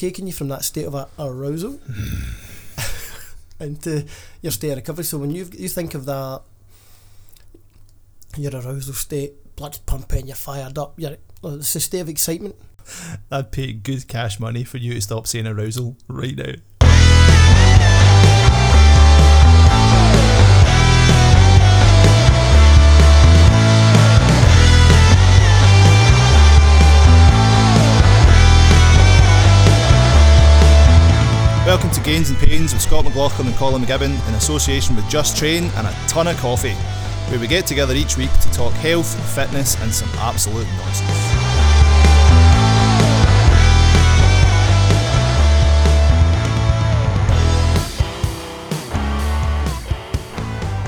taking you from that state of arousal hmm. into your state of recovery. So when you you think of that, your arousal state, blood's pumping, you're fired up, you're oh, it's a state of excitement. I'd pay good cash money for you to stop saying arousal right now. To Gains and Pains with Scott McLaughlin and Colin McGibbon in association with Just Train and a ton of coffee, where we get together each week to talk health, fitness, and some absolute nonsense.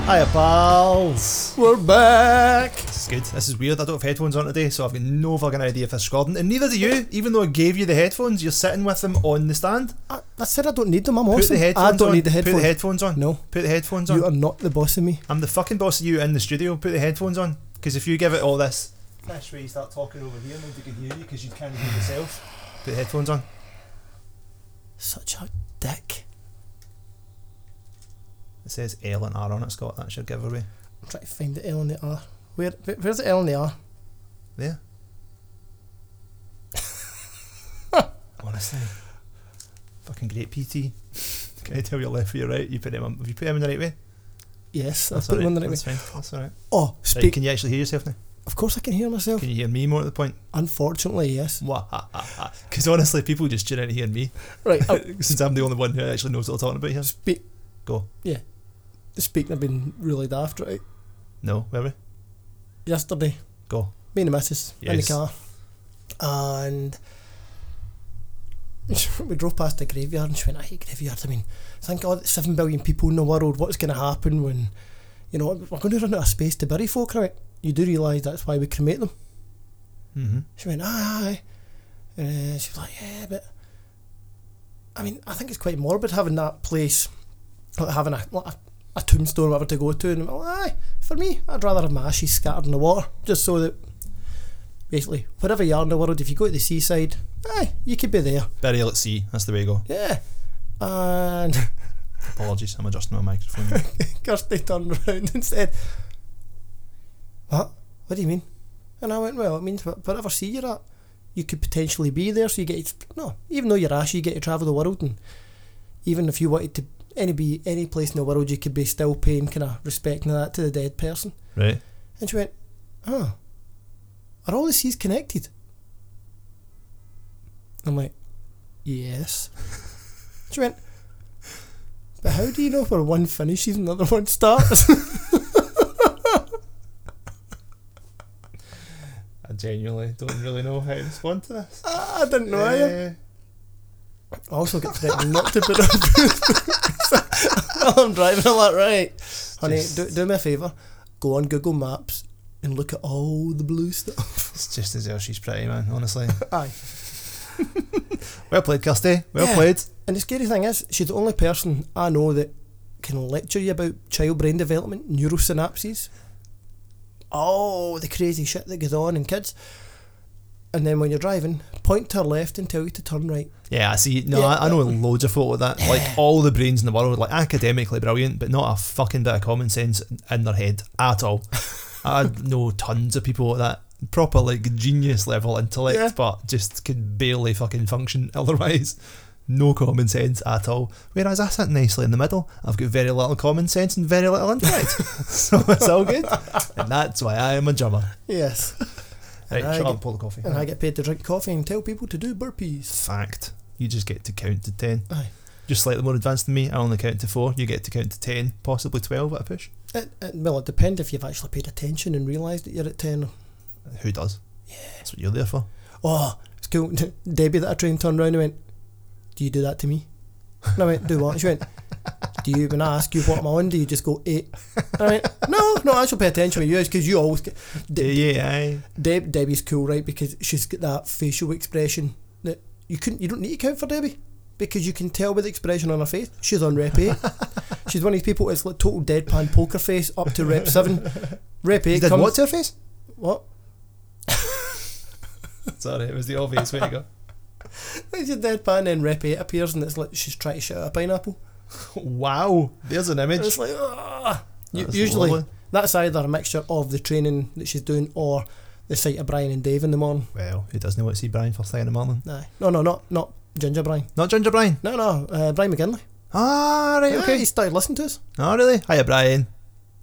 Hiya, pals. We're back. This is good. This is weird. I don't have headphones on today, so I've got no fucking idea if is recording. And neither do you. Even though I gave you the headphones, you're sitting with them on the stand. I, I said I don't need them. I'm Put awesome. the headphones I don't on. need the headphones. Put the headphones on. No, Put the headphones on. you are not the boss of me. I'm the fucking boss of you in the studio. Put the headphones on. Because if you give it all this, that's where you start talking over here, nobody can hear you because you can't hear yourself. Put the headphones on. Such a dick. It says L and R on it, Scott. That's your giveaway. I'm trying to find the L and the R. Where? where- Where's the L and the R? There. Honestly. Fucking great PT. Can I tell your left for your right? You put them on, have you put them in the right way? Yes, I've That's put them alright. on the right way. That's fine. That's alright. Oh, Right, speak. can you actually hear yourself now? Of course, I can hear myself. Can you hear me more at the point? Unfortunately, yes. Because honestly, people just tune in to hear me. Right. Oh, Since I'm the only one who actually knows what I'm talking about here. speak. Go. Yeah. Speaking of being really daft, right? No, were we? Yesterday, Go. me and the missus in the car, and we drove past the graveyard, and she went, "I hate graveyards. I mean, thank God, seven billion people in the world. What's going to happen when, you know, we're going to run out of space to bury folk? Right? You do realise that's why we cremate them." Mm-hmm. She went, aye, aye. And uh, she was like, yeah, but I mean, I think it's quite morbid having that place, like having a, like a, a tombstone or whatever to go to. And I'm like, aye, for me, I'd rather have my ashes scattered in the water, just so that basically, wherever you are in the world, if you go to the seaside, aye, you could be there. Burial at sea. That's the way you go. Yeah. And Apologies, I'm adjusting my microphone. Kirsty turned around and said, What? What do you mean? And I went, Well, it means wh- wherever sea you're at, you could potentially be there, so you get to, no, even though you're ash, you get to travel the world, and even if you wanted to any be any place in the world, you could be still paying kind of respect and that to the dead person. right? And she went, Oh, are all the seas connected? I'm like, Yes. She went, But how do you know where one finishes and the other one starts? I genuinely don't really know how to respond to this. I didn't know either. Eh, I also get threatened not to put on While I'm driving, I'm like, right, honey, Just- do, do me a favour. Go on Google Maps and look at all the blue stuff. It's just as if she's pretty, man, honestly. Aye. well played, Kirsty. Well Yeah. played. And the scary thing is, she's the only person I know that can lecture you about child brain development, neurosynapses, all the crazy shit that goes on in kids. And then when you're driving, point to her left and tell you to turn right. Yeah, I see. No, Yeah. I, I know loads of folk like that. Like all the brains in the world, like academically brilliant, but not a fucking bit of common sense in their head at all. I know tons of people like that. Proper like genius level intellect, Yeah. but just can barely fucking function otherwise. No common sense at all. Whereas I sit nicely in the middle. I've got very little common sense and very little intellect. so it's all good. And that's why I am a drummer. Yes. Right, I shut get- up, pour the coffee. and I get paid to drink coffee and tell people to do burpees. Fact. You just get to count to 10. Aye. Just slightly more advanced than me, I only count to 4. You get to count to 10, possibly 12 at a push. It, it, well, it depends if you've actually paid attention and realised that you're at 10. Who does? Yeah. That's what you're there for. Oh, it's cool. Debbie that I trained turned around and went, Do you do that to me? And I went, Do what? She went, Do you, when I ask you what am I on, do you just go 8? Eh? And I went, No, no, I shall pay attention to you because you always get. Yeah, De- yeah, aye. Deb, Debbie's cool, right? Because she's got that facial expression that you couldn't, you don't need to count for Debbie. Because you can tell by the expression on her face, she's on rep 8. she's one of these people, it's like total deadpan poker face up to rep 7. Rep 8 You did comes. what to her face? What? Sorry, it was the obvious way to go. It's a deadpan, then Rep 8 appears and it's like she's trying to at a pineapple. Wow, there's an image. it's like. That's Usually, lovely. that's either a mixture of the training that she's doing or the sight of Brian and Dave in the morning. Well, who doesn't want to see Brian first thing in the morning? Aye. No, no, not not Ginger Brian. Not Ginger Brian. No, no, uh, Brian McGinley. Ah, right, okay. he started listening to us. Oh, really? Hiya, Brian.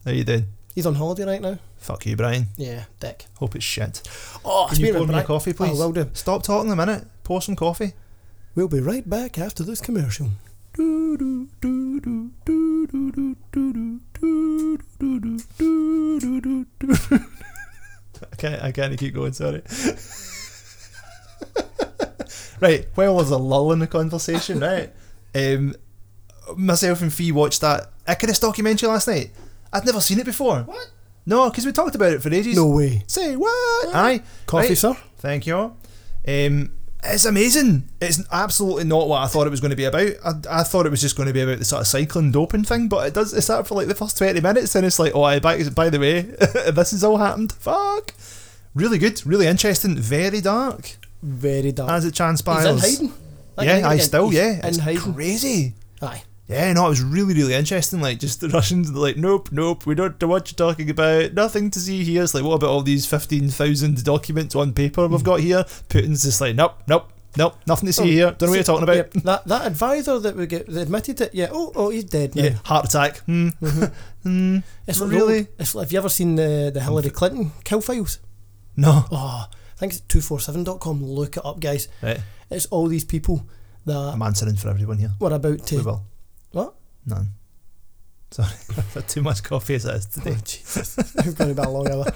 How you doing? He's on holiday right now. Fuck you, Brian. Yeah, dick. Hope it's shit. Oh, Can you pour me a coffee, please? Oh, will do. Stop talking a minute. Pour some coffee. We'll be right back after this commercial. I can't, I can't keep going, sorry. right, Where was a lull in the conversation, right? Um, myself and Fee watched that Icarus documentary last night. I'd never seen it before. What? No, because we talked about it for ages. No way. Say what? Aye. Coffee, Right. sir? Thank you. Um, it's amazing. It's absolutely not what I thought it was going to be about. I, I thought it was just going to be about the sort of cycling doping thing, but it does. It's that for like the first twenty minutes, and it's like, oh, I by, by the way, this has all happened. Fuck. Really good, really interesting, very dark Very dark. as it transpires. He's in hiding. That Yeah, I still, yeah, it's hiding. crazy. Aye. Yeah, no, it was really, really interesting. Like, just the Russians, like, nope, nope, we don't know what you're talking about. Nothing to see here. It's like, what about all these 15,000 documents on paper we've got here? Putin's just like, nope, nope, nope, nothing to see Hmm. Oh, here. Don't know what you're talking about. Yep, that that advisor that we get that admitted it. Yeah. Oh, oh, he's dead now. Yeah, heart attack. Hmm. Hmm. It's like Really? It's like, have you ever seen the the Hillary Clinton kill files? No. Oh, I think it's 247.com. Look it up, guys. Right. It's all these people that I'm answering for everyone here. were about We to. will. None. Sorry, I've had too much coffee as oh, it is Oh, today. Jesus. We've gone about a long hour.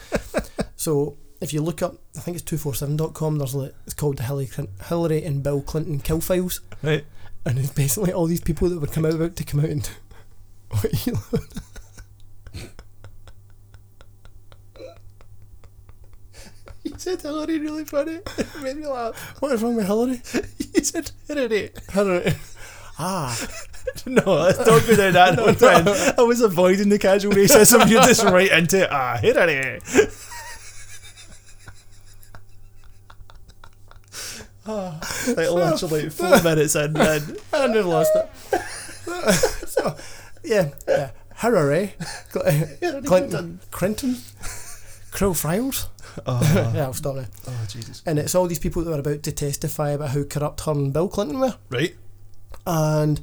So if you look up, I think it's 247.com, there's like, it's called the Hillary, Hillary and Bill Clinton kill files. Right. And it's basically all these people that would come out about to come out and what you You said Hillary really funny. It made me laugh. What is wrong with Hillary? You said Hillary. Hillary. Ah. No, don't go down that man. I was avoiding the casual racism. You're just right into it. Ah, Hillary. Ah, like literally four minutes in, man. I never lost it. so, yeah, yeah. Hillary, Cl- Clinton, Clinton, Crow Files. Oh, yeah, I'll stop now. oh, Jesus. And it's all these people that were about to testify about how corrupt her and Bill Clinton were. Right. And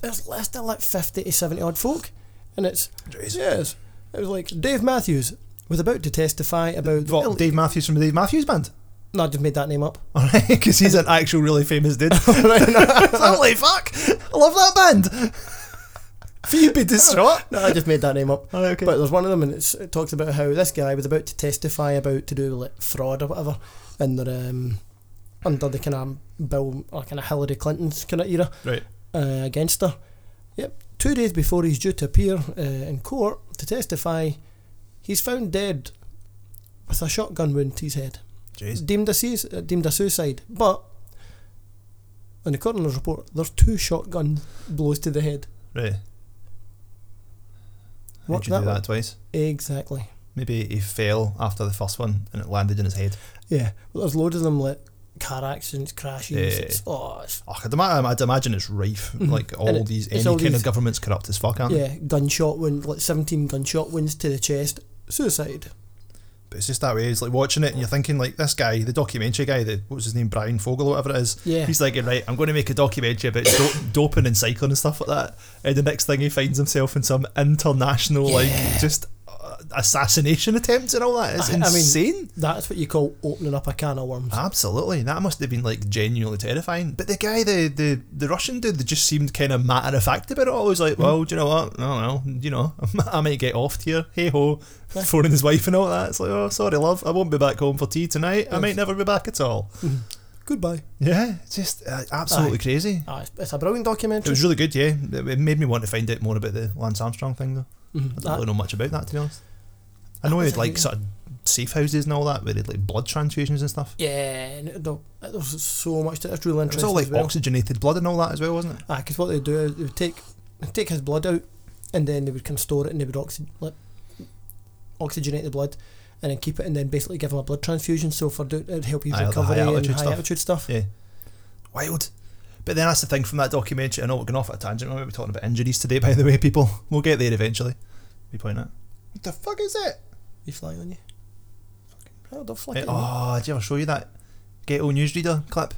there's less than like 50 to 70 odd folk. And it's, Jeez. yes, it was like Dave Matthews was about to testify about. What, Dave Matthews from the Dave Matthews Band? No, I just made that name up. Alright, because he's an actual really famous dude. Holy fuck! I love that band! You'd be distraught. No, I just made that name up. Alright, okay. But there's one of them, and it's, it talks about how this guy was about to testify about to do like fraud or whatever, and they're um, under the kind of Bill or kind of Hillary Clinton's kind of era Right. uh, against her. Yep. Two days before he's due to appear uh, in court to testify, he's found dead with a shotgun wound to his head, Jeez. deemed a sus- uh, deemed a suicide. But in the coroner's report, there's two shotgun blows to the head. Right. What Why'd you do that that twice? Exactly. Maybe he fell after the first one and it landed in his head. Yeah, well, there's loads of them like car accidents, crashes. Yeah. It's, oh, it's, Oh, I'd, ima- I'd imagine it's rife. Mhm. Like all it- these, any all kind these- of government's corrupt as fuck, aren't they? yeah, gunshot wound, like 17 gunshot wounds to the chest, suicide. But it's just that way. It's like watching it and you're thinking, like, this guy, the documentary guy, the, what was his name, Bryan Fogel or whatever it is. Yeah. He's like, right, I'm going to make a documentary about do- doping and cycling and stuff like that. And the next thing he finds himself in some international, Yeah. like, just assassination attempts and all that. It's I- I mean- insane. That's what you call opening up a can of worms. Absolutely, that must have been like genuinely terrifying. But the guy, the the, the Russian dude, that just seemed kind of matter of fact about it all. He was like, Hmm. "Well, do you know what? I don't know. You know, I might get offed here. Hey ho, phoning his wife and all that. It's like, oh, sorry, love, I won't be back home for tea tonight. I might never be back at all. Goodbye. Yeah, just uh, absolutely Aye. crazy. Ah, it's, a brilliant documentary. It was really good. Yeah, it made me want to find out more about the Lance Armstrong thing, though. Mhm. I don't That- really know much about that, to be honest. I know he had like sort of safe houses and all that, where they had like blood transfusions and stuff. yeah, and it- there was so much to it. It's really It was interesting. all like well. oxygenated blood and all that as well, wasn't it? Ah, because what they do is they would take they'd take his blood out, and then they would kind of store it, and they would oxy- like, oxygenate the blood, and then keep it, and then basically give him a blood transfusion. So for do, it'd help his Aye, the high and altitude high stuff. altitude stuff. Yeah. Wild. But then that's the thing from that documentary. I know we're going off at a tangent. We're talking about injuries today, by the way, people. We'll get there eventually. We point out. What the fuck is it? You flying on you? Oh, don't flick Eh, it. oh, did you ever show you that ghetto newsreader clip?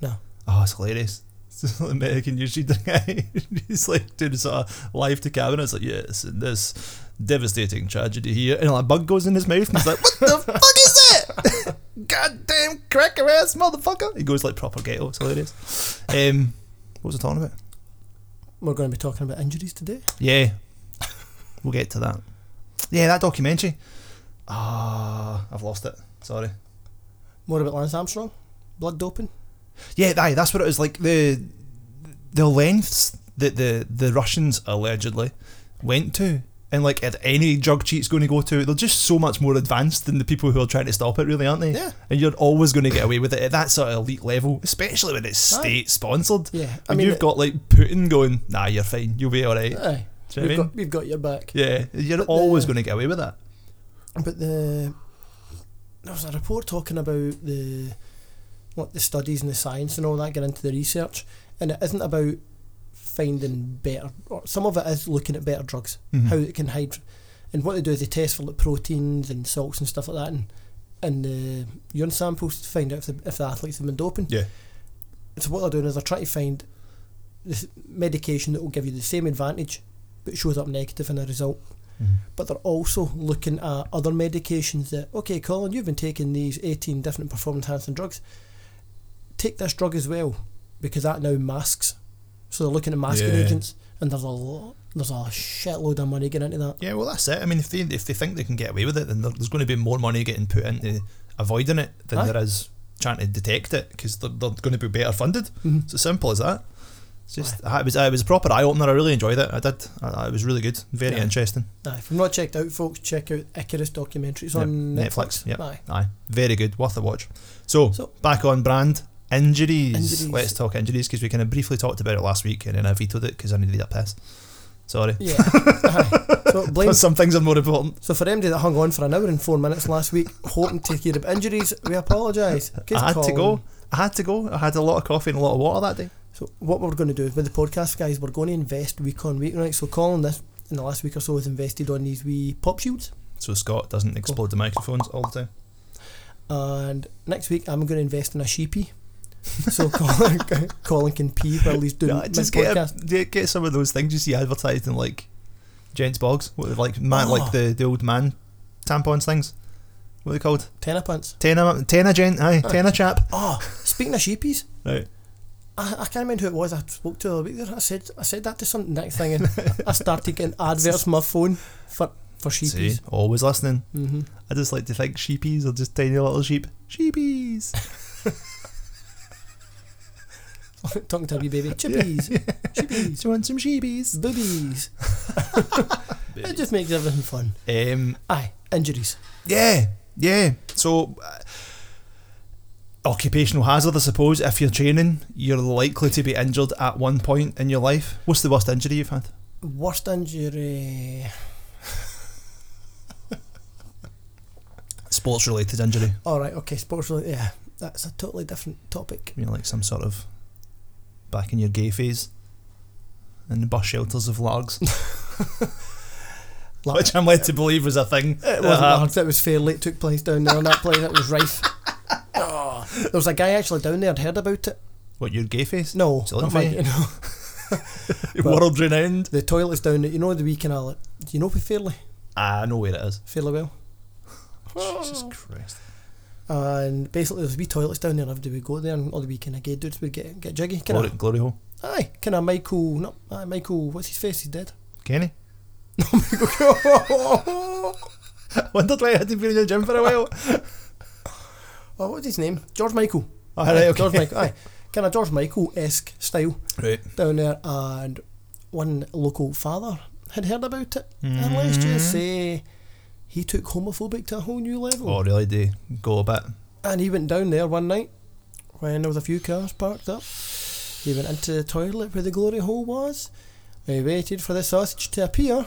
No. Oh, it's hilarious. It's little American newsreader guy. He's like doing sort of live to camera. It's like, yes, this devastating tragedy here. And like, a bug goes in his mouth. And he's like, what the fuck is that? Goddamn cracker ass motherfucker. He goes like proper ghetto. It's hilarious. Um, what was I talking about? We're going to be talking about injuries today. Yeah. We'll get to that. Yeah, that documentary. Ah, I've lost it. Sorry. More about Lance Armstrong, blood doping. Yeah, aye, that's what it was like. The the lengths that the the Russians allegedly went to, and like at any drug cheat's going to go to, they're just so much more advanced than the people who are trying to stop it, really, aren't they? Yeah. And you're always going to get away with it at that sort of elite level, especially when it's state sponsored. Yeah, I And mean, you've got like Putin going, nah, you're fine, you'll be all right. Aye, Do you we've, what I mean? got, we've got your back. Yeah, you're But always the- going to get away with that. But the there was a report talking about the what the studies and the science and all that, get into the research, and it isn't about finding better. Or some of it is looking at better drugs, Mhm. how it can hide, and what they do is they test for like proteins and salts and stuff like that, and and the urine samples to find out if the, if the athletes have been doping. Yeah. So what they're doing is they're trying to find this medication that will give you the same advantage, but shows up negative in the result but they're also looking at other medications that okay colin you've been taking these 18 different performance enhancing drugs take this drug as well because that now masks so they're looking at masking Yeah. agents and there's a lot there's a shitload of money getting into that Yeah, well, that's it. I mean, if they if they think they can get away with it, then there's going to be more money getting put into avoiding it than Aye. there is trying to detect it because they're, they're going to be better funded. Mhm. It's as simple as that. It's just it was it was a proper eye opener. I really enjoyed it. I did. I, it was really good. Very interesting. Aye, if you've not checked out folks check out Icarus documentaries Yep, on Netflix, Netflix, yep. Aye. Aye, very good. Worth a watch. So, So- back on brand. Injuries. Injuries. Let's talk injuries because we kind of briefly talked about it last week and then I vetoed it because I needed a piss. Sorry. yeah Aye. so blame Some things are more important. so for MD that hung on for an hour and four minutes last week hoping to hear about injuries we apologise I had to go. I had to go. I had a lot of coffee and a lot of water that day. So what we're going to do with the podcast, guys, we're going to invest week on week, right? So Colin, this in the last week or so, has invested on these wee pop shields, So Scott doesn't explode the microphones all the time. and next week I'm going to invest in a sheepy. So Colin, Colin can pee while he's doing Yeah, just get, podcast. get get some of those things you see advertised in like gents bogs, what like man Oh. Ah. like the, the old man tampons things. What are they called? Tena pants. Tena Tena gent, aye, Tena chap. Oh, speaking of sheepies, Right. I, I can't remember who it was I spoke to the other week. There. I said I said that to some next thing, and I started getting adverts on my phone for for See, sheepies. always listening. Mm-hmm. I just like to think sheepies are just tiny little sheep. Sheepies. Talking to a wee baby, chippies, Do sheepies, you want some sheepies? boobies. it just makes everything fun. Um, Aye, injuries. Yeah, yeah. So, uh, occupational hazard, I suppose. If you're training, you're likely to be injured at one point in your life. What's the worst injury you've had? Worst injury. Sports related injury. All right, okay, sports related. Yeah, that's a totally different topic. You know, like some sort of back in your gay phase in the bus shelters of Largs. Which I'm led to believe was a thing. It wasn't happened. hard. It was fairly. It took place down there on that place. It was rife. Oh, there was a guy actually down there. I'd heard about it. What, your gay face? No, not my, you know, World renowned. the toilets down there. You know the wee of. Do you know where fairly Ah, I know where it is. fairly well? Jesus Christ. And basically, there's wee toilets down there, and everybody would go there, and all the wee kind of gay dudes would get get jiggy. Kind Glory, of, glory hole. aye, kind of Michael. No, aye, Michael. What's his face? He's dead. Kenny? Wondered why I hadn't been in the gym for a while. Oh, what's his name? George Michael. Oh, right, okay. George Michael. Aye, kind of George Michael esque style Right. down there, and one local father had heard about it, and let's mm. just say he took homophobic to a whole new level. Oh, really? Do go a bit? And he went down there one night when there was a few cars parked up. He went into the toilet where the glory hole was. He waited for the sausage to appear,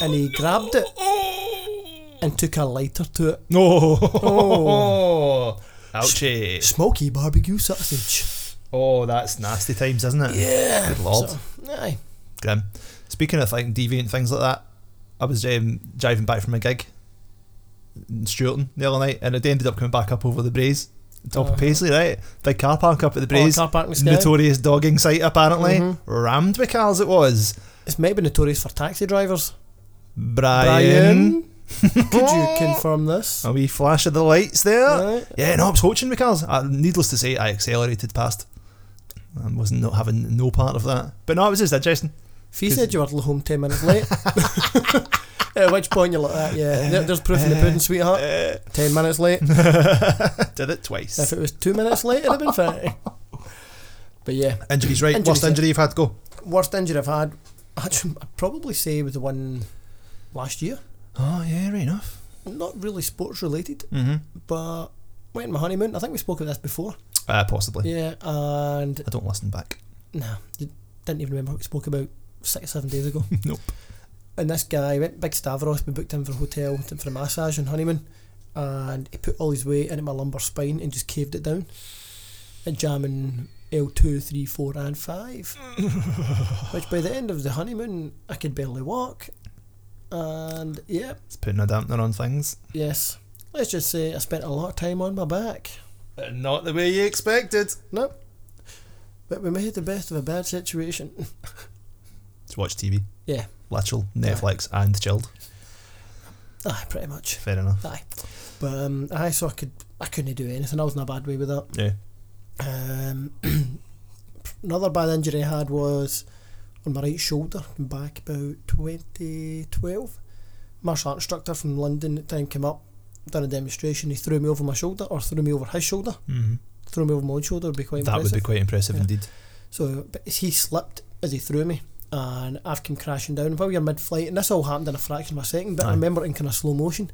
and he grabbed it oh, and took a lighter to it. No. Oh. Ouchie. Smoky barbecue sausage. Oh, that's nasty times, isn't it? Yeah. Good lord. So, aye. Grim. Speaking of like deviant things like that, I was um, driving back from a gig in Stewarton the other night, and it ended up coming back up over the Braes, top Uh-huh. of Paisley, right? Big car park up at the Oh, Braes. car park in the sky. Notorious dogging site, apparently. Mhm. Rammed with cars, it was. It's maybe notorious for taxi drivers. Brian. Could you confirm this? A wee flash of the lights there. Right. Yeah, no, I was coaching with cars. Uh, needless to say, I accelerated past. I wasn't having no part of that. But no, it was just interesting. If you 'Cause- said you were home 10 minutes late, at which point you're like that, yeah, there- there's proof in the pudding, sweetheart. Uh, 10 minutes late. did it twice. If it was 2 minutes late, it'd have been fine. But yeah, Injuries, right? Injuries, Worst yeah. injury you've had? Go. worst injury I've had, I'd probably say was the one last year. Oh, yeah, right enough. Not really sports related, Mm-hmm. but went on my honeymoon. I think we spoke of this before. Uh, possibly. Yeah, and I don't listen back. nah, you didn't even remember what we spoke about six or seven days ago. Nope. And this guy went Big Stavros. We booked him for a hotel, went in for a massage on honeymoon, and he put all his weight into my lumbar spine and just caved it down, and jamming L two, three, four, and five. Which by the end of the honeymoon, I could barely walk. And yeah, It's putting a dampener on things. yes, let's just say I spent a lot of time on my back. But not the way you expected. No, but we made the best of a bad situation. Just watch TV. Yeah. Literal, Netflix, and chilled. Aye, pretty much. Fair enough. Aye, but um, aye, so I could, I couldn't do anything. I was in a bad way with that. Yeah. Um, another bad injury I had was on my right shoulder back about 2012. Martial art instructor from London at the time came up, done a demonstration. He threw me over my shoulder, or threw me over his shoulder. Mm-hmm. Threw me over my own shoulder would be quite That would be quite impressive Yeah. indeed. So, but he slipped as he threw me, and I've come crashing down. While we were mid-flight, and this all happened in a fraction of a second. But I remember it in kind of slow motion,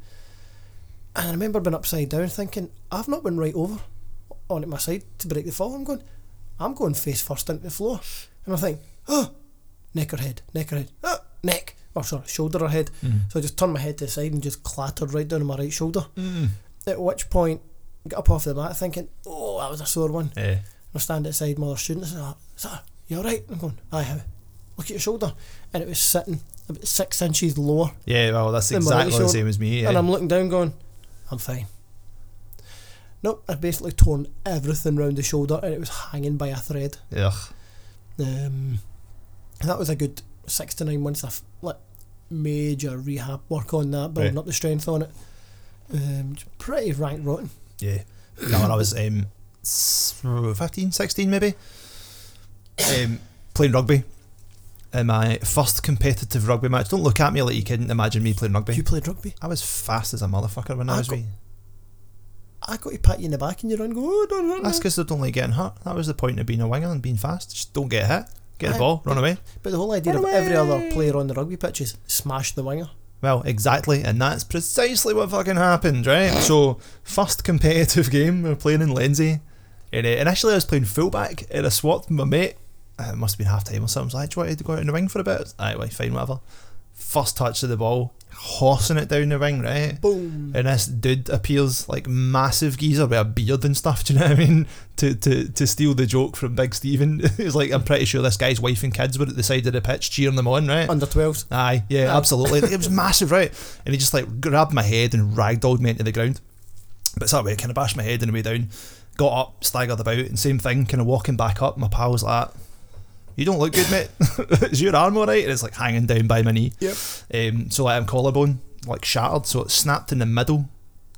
and I remember being upside down, thinking, "I've not been right over onto my side to break the fall." I'm going, I'm going face first into the floor, and I think, "Oh, neck or head, neck or head, oh, neck." Or sorry, shoulder or head. Mm. So I just turned my head to the side and just clattered right down on my right shoulder. Mm. At which point, I got up off the mat thinking, "Oh, that was a sore one." Yeah. I stand outside my other students and I sir, you alright? I'm going, aye, how? Look at your shoulder. And it was sitting about six inches lower. Yeah, well, that's my right exactly the same as me. And Yeah. I'm looking down going, I'm fine. Nope, I'd basically torn everything round the shoulder and it was hanging by a thread. Ugh. Um, and that was a good six to nine months of like major rehab work on that, building Right. up the strength on it. Um, pretty rank rotten. Yeah. No, when I was um, s- 15, 16 maybe, um, playing rugby. In my first competitive rugby match. Don't look at me like you couldn't imagine me playing rugby. You played rugby. I was fast as a motherfucker when I I was got- wee. I got to pat you in the back and you run go, oh, don't run. That's because I don't like getting hurt. That was the point of being a winger and being fast. Just don't get hit. Get the ball, run away. But the whole idea of every other player on the rugby pitch is smash the winger. Well, exactly, and that's precisely what fucking happened, right? So, first competitive game, we were playing in Lindsay, and uh, initially I was playing fullback, and I swapped with my mate. Uh, it must have been half time or something. I was like, do you want to go out in the wing for a bit? Aye, well, fine, whatever. First touch of the ball, horsing it down the ring, right? Boom. And this dude appears like massive geezer with a beard and stuff. Do you know what I mean? To to to steal the joke from Big Stephen, he's like, I'm pretty sure this guy's wife and kids were at the side of the pitch cheering them on, right? Under 12s. Aye, yeah, Aye. absolutely. it was massive, right? And he just like grabbed my head and ragdolled me into the ground. But it's that way, kind of bashed my head on the way down, got up, staggered about, and same thing, kind of walking back up. My pal was like, "You don't look good, mate. Is your arm alright?" And it's like hanging down by my knee. Yep. Um, so like, I'm collarbone like shattered, so it snapped in the middle,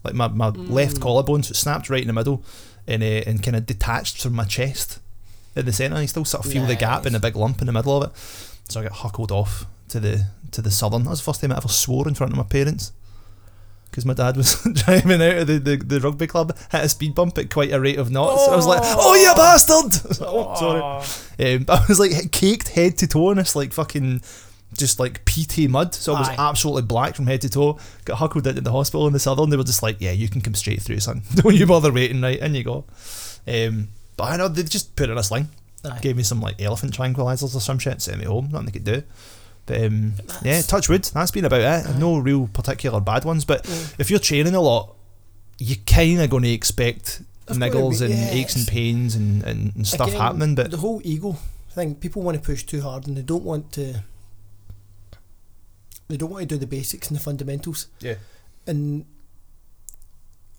like my, my left Mm. collarbone, so it snapped right in the middle, and uh, and kind of detached from my chest in the centre. You still sort of feel the gap and a big lump in the middle of it. So I got huckled off to the to the southern. That was the first time I ever swore in front of my parents. Because my dad was driving out of the, the, the rugby club, hit a speed bump at quite a rate of knots. I was like, "Oh, you bastard!" I was like, oh, sorry. Um, I was like caked head to toe in this like fucking just like PT mud. So I was Aye. absolutely black from head to toe. Got huckled into the hospital in the southern. They were just like, "Yeah, you can come straight through, son. Don't you bother waiting, right? In you go." Um, but I know they just put in a sling, Aye. gave me some like elephant tranquilizers or some shit, sent me home. Nothing they could do. But um, yeah, touch wood. That's been about it. Aye. No real particular bad ones. But Mm. if you're training a lot, you're kind of going to expect niggles be- and aches and pains and, and, and stuff Again, happening, but the whole ego thing, people want to push too hard and they don't want to. They don't want to do the basics and the fundamentals. Yeah. And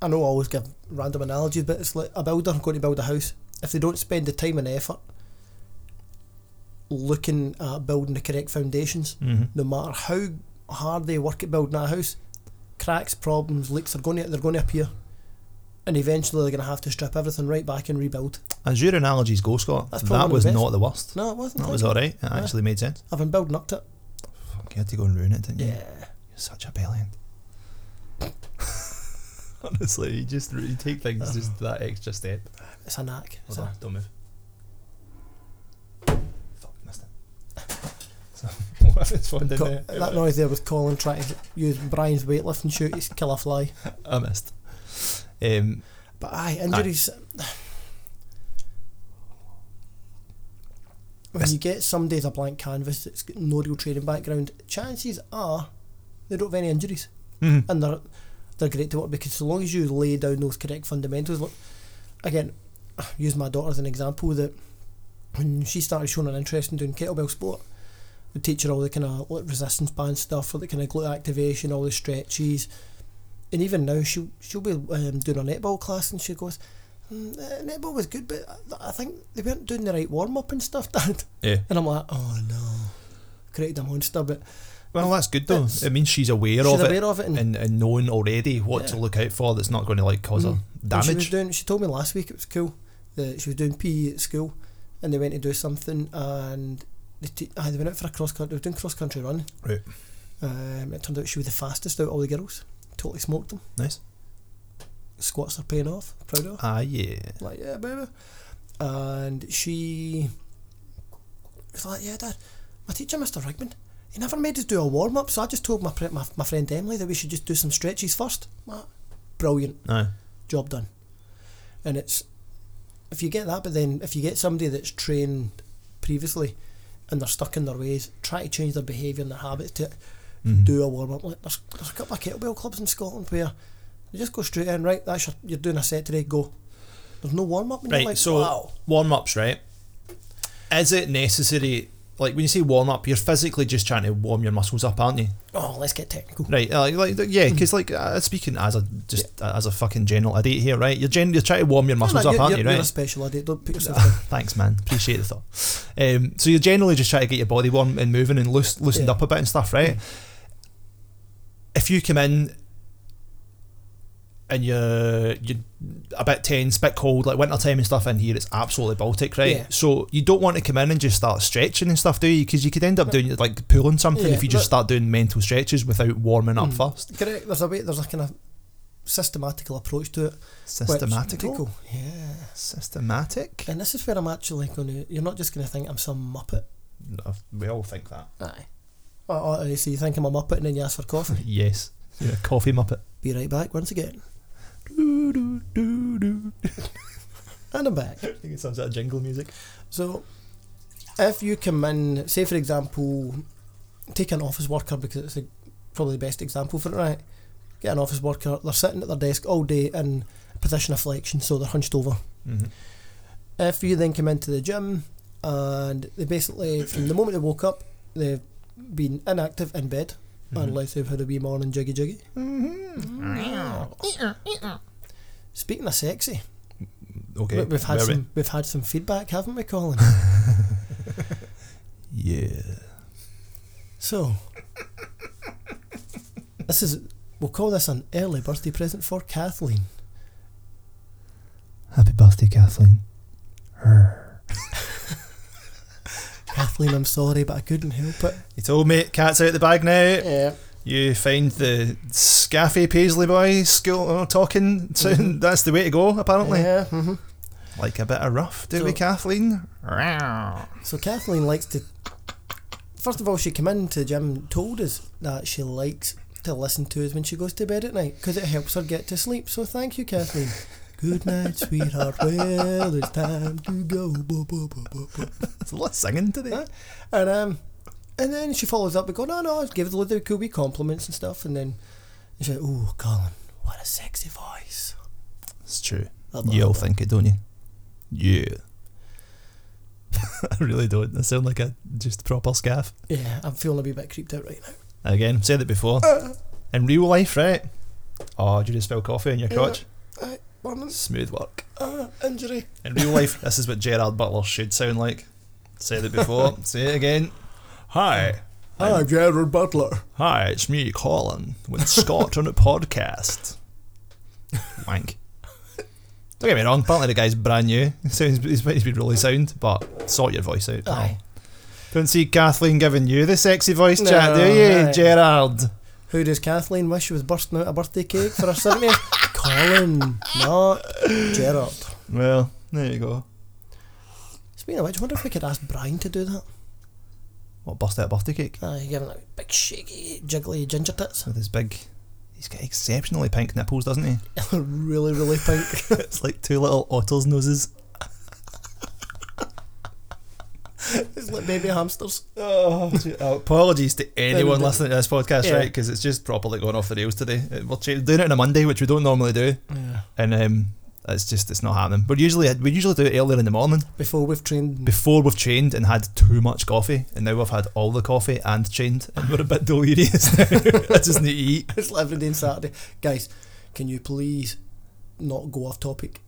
I know I always give random analogies, but it's like a builder going to build a house. If they don't spend the time and effort looking at building the correct foundations, Mhm. no matter how hard they work at building that house, cracks, problems, leaks are going to they're going to appear, and eventually they're going to have to strip everything right back and rebuild. as your analogies go, Scott, that was the not the worst. No, it wasn't. That was alright. It Yeah. actually made sense. I've been building up to it. Fuck, you had to go and ruin it, didn't you? Yeah. You're such a bellend. Honestly, you just you take things just that extra step. It's a knack. It's Hold a- on, don't move. So, it's fun, didn't Co- that noise there was Colin trying to use Brian's weightlifting shoot to kill a fly. I missed. Um, But aye, injuries. When you get somebody as a blank canvas that's got no real training background, chances are they don't have any injuries. mhm. and they're they're great to work because so long as you lay down those correct fundamentals. Look, again, use my daughter as an example that when she started showing an interest in doing kettlebell sport, we teach her all the kind of resistance band stuff, all the kind of glute activation, all the stretches, and even now she'll she'll be um, doing a netball class and she goes. "Mm, uh, netball was good, but I- think they weren't doing the right warm up and stuff, Dad. Yeah. And I'm like, oh no, created a monster. But Well, that's good though. It means she's aware she's of aware it of it, and and, and knowing already what to look out for that's not going to like cause Mm. her And She was damage. doing. She told me last week it was cool. That she was doing PE at school, and they went to do something, and they, te- aye, they went out for a cross country. They were doing cross country running. Right. Um, it turned out she was the fastest out of all the girls. Totally smoked them. Nice. Squats are paying off. Proud of her. Ah, yeah. Like yeah, baby. And she was like, yeah, Dad. My teacher, Mr. Rigman, he never made us do a warm up, so I just told my, pre- my my friend Emily that we should just do some stretches first. Ah, Brilliant Aye. job done. And it's if you get that, but then if you get somebody that's trained previously and they're stuck in their ways, try to change their behaviour and their habits to Mhm. do a warm up. Like there's, there's a couple of kettlebell clubs in Scotland where you just go straight in, right? That's your, you're doing a set today, go. There's no warm up, Right, like, so wow. warm ups, right? Is it necessary? Like when you say warm up, you're physically just trying to warm your muscles up, aren't you? Oh, let's get technical. Right, uh, like, yeah, because like uh, speaking as a just uh, as a fucking general idiot here, right? You're gen- you're trying to warm your muscles No, no, up, you're, aren't you're, you? you're Right. a special idiot. Don't put yourself down. Thanks, man. Appreciate the thought. Um, so you're generally just trying to get your body warm and moving and loose, loosened Yeah. up a bit and stuff, right? If you come in and you're you're a bit tense, a bit cold, like winter time and stuff in here, it's absolutely Baltic, right? Yeah. So you don't want to come in and just start stretching and stuff, do you? Because you could end up doing like pulling something Yeah, if you just start doing mental stretches without warming up Mm. first. Correct. There's a way. There's a kind of systematical approach to it. Systematical, Yeah. systematic. And this is where I'm actually going to. You're not just going to think I'm some muppet. No, we all think that. Aye. Oh, oh, so you think I'm a muppet and then you ask for coffee? Yes, you're a coffee muppet. Be right back once again. Do, do, do, do. And I'm back. I think it sounds like jingle music. So, if you come in, say for example, take an office worker because it's a, probably the best example for it, right? Get an office worker, they're sitting at their desk all day in a position of flexion, so they're hunched over. Mm-hmm. If you then come into the gym and they basically, from the moment they woke up, they've been inactive in bed, Mm-hmm. unless they've had a wee morning jiggy jiggy. Mm-hmm. Mm-hmm. Speaking of sexy, Okay, we- we've had where we- some we've had some feedback, haven't we, Colin? Yeah. So, this is we'll call this an early birthday present for Kathleen. Happy birthday, Kathleen. Kathleen, I'm sorry, but I couldn't help it. You told me cat's out the bag now. Yeah. You find the Scaffy Paisley boy school uh, talking. Sound, That's the way to go, apparently. Yeah. hmm Like a bit of rough, do So- we, Kathleen? So Kathleen likes to. First of all, she came into the gym and told us that she likes to listen to us when she goes to bed at night because it helps her get to sleep. So thank you, Kathleen. Good night, sweetheart. Well, it's time to go. There's a lot of singing today. Huh? And um, and then she follows up with going, no, no, give it a little cool wee compliments and stuff. And then she said, "Oh, Colin, what a sexy voice." It's true. You all think it, don't you? Yeah. I really don't. I sound like a just proper scaff. Yeah, I'm feeling a wee bit creeped out right now. Again, said it before. In real life, right? Oh, did you just spill coffee in your crotch? Aye, morning. Smooth work. Uh, injury. In real life, this is what Gerard Butler should sound like. Said it before. Say it again. Hi. Hi, Gerard Butler. Hi, it's me, Colin, with Scott on a podcast. Wank. Don't get me wrong, apparently the guy's brand new. He sounds, he's, he's been really sound, but sort your voice out. pal. Aye. Don't see Kathleen giving you the sexy voice No, chat, do you, aye. Gerard? Who does Kathleen wish was bursting out a birthday cake for her 70th? Colin, not Gerard. Well, there you go. Speaking of which, I wonder if we could ask Brian to do that. What, bust out a birthday cake? Aye, giving that big shaky, jiggly ginger tits. With his big. He's got exceptionally pink nipples, doesn't he? really, really pink. it's like two little otter's noses. it's like baby hamsters. Oh, apologies to anyone listening to this podcast, Yeah. right? Because it's just properly going off the rails today. Uh, We're doing it on a Monday, which we don't normally do, Yeah. and um, it's just it's not happening. But usually we usually do it earlier in the morning Before we've trained. before we've trained and had too much coffee, and now we've had all the coffee and trained, and we're a bit delirious. I just need to eat. it's like every day on Saturday. Guys, can you please not go off topic?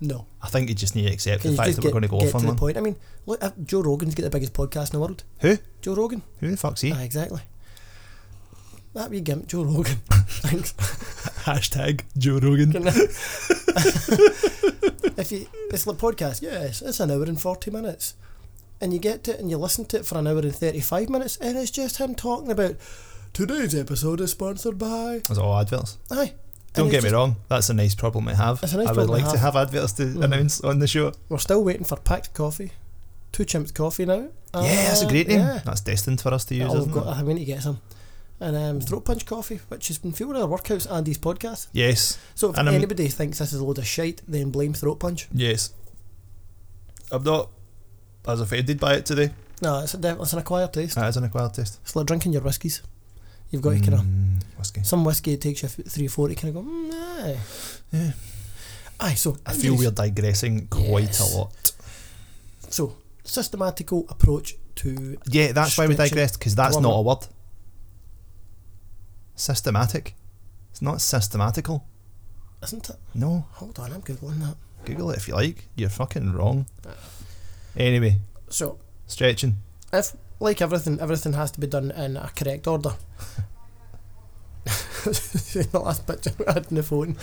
No. I think you just need to accept the fact that get, we're going to go off on to the one. point? I mean, look, uh, Joe Rogan's got the biggest podcast in the world. Who? Joe Rogan. Who the fuck's he? Aye, exactly. That wee gimp, Joe Rogan. Thanks. Hashtag Joe Rogan. I- if you, it's like podcast, yes, it's an hour and 40 minutes. And you get to it and you listen to it for an hour and 35 minutes, and it's just him talking about today's episode is sponsored by. That's all adverts. Aye. Don't get me wrong, that's a nice problem to have. Nice I would like to have. have adverts to Mhm. announce on the show. We're still waiting for packed coffee. Two chimps coffee now. yeah, that's a Uh, great name. Yeah. That's destined for us to use, isn't got, it? I need to get some. And um, Throat Punch Coffee, which has been fueling our workouts and these podcasts. Yes, So if And, anybody thinks this is a load of shite, then blame Throat Punch. yes. I'm not as offended by it today. No, it's, a, it's an acquired taste. That is an acquired taste. It's like drinking your whiskies. You've got to kind of Mm, whiskey. some whiskey it takes you three or four to kind of go. Mm, aye. Yeah. Aye. So I feel we're digressing quite Yes. a lot. So systematical approach to Yeah, that's why we digressed because that's not a word. Systematic. It's not systematical. isn't it? No, Hold on, I'm googling that. Google it if you like. You're fucking wrong. Anyway, So stretching. if like everything, everything has to be done in a correct order. the last picture I had on the phone.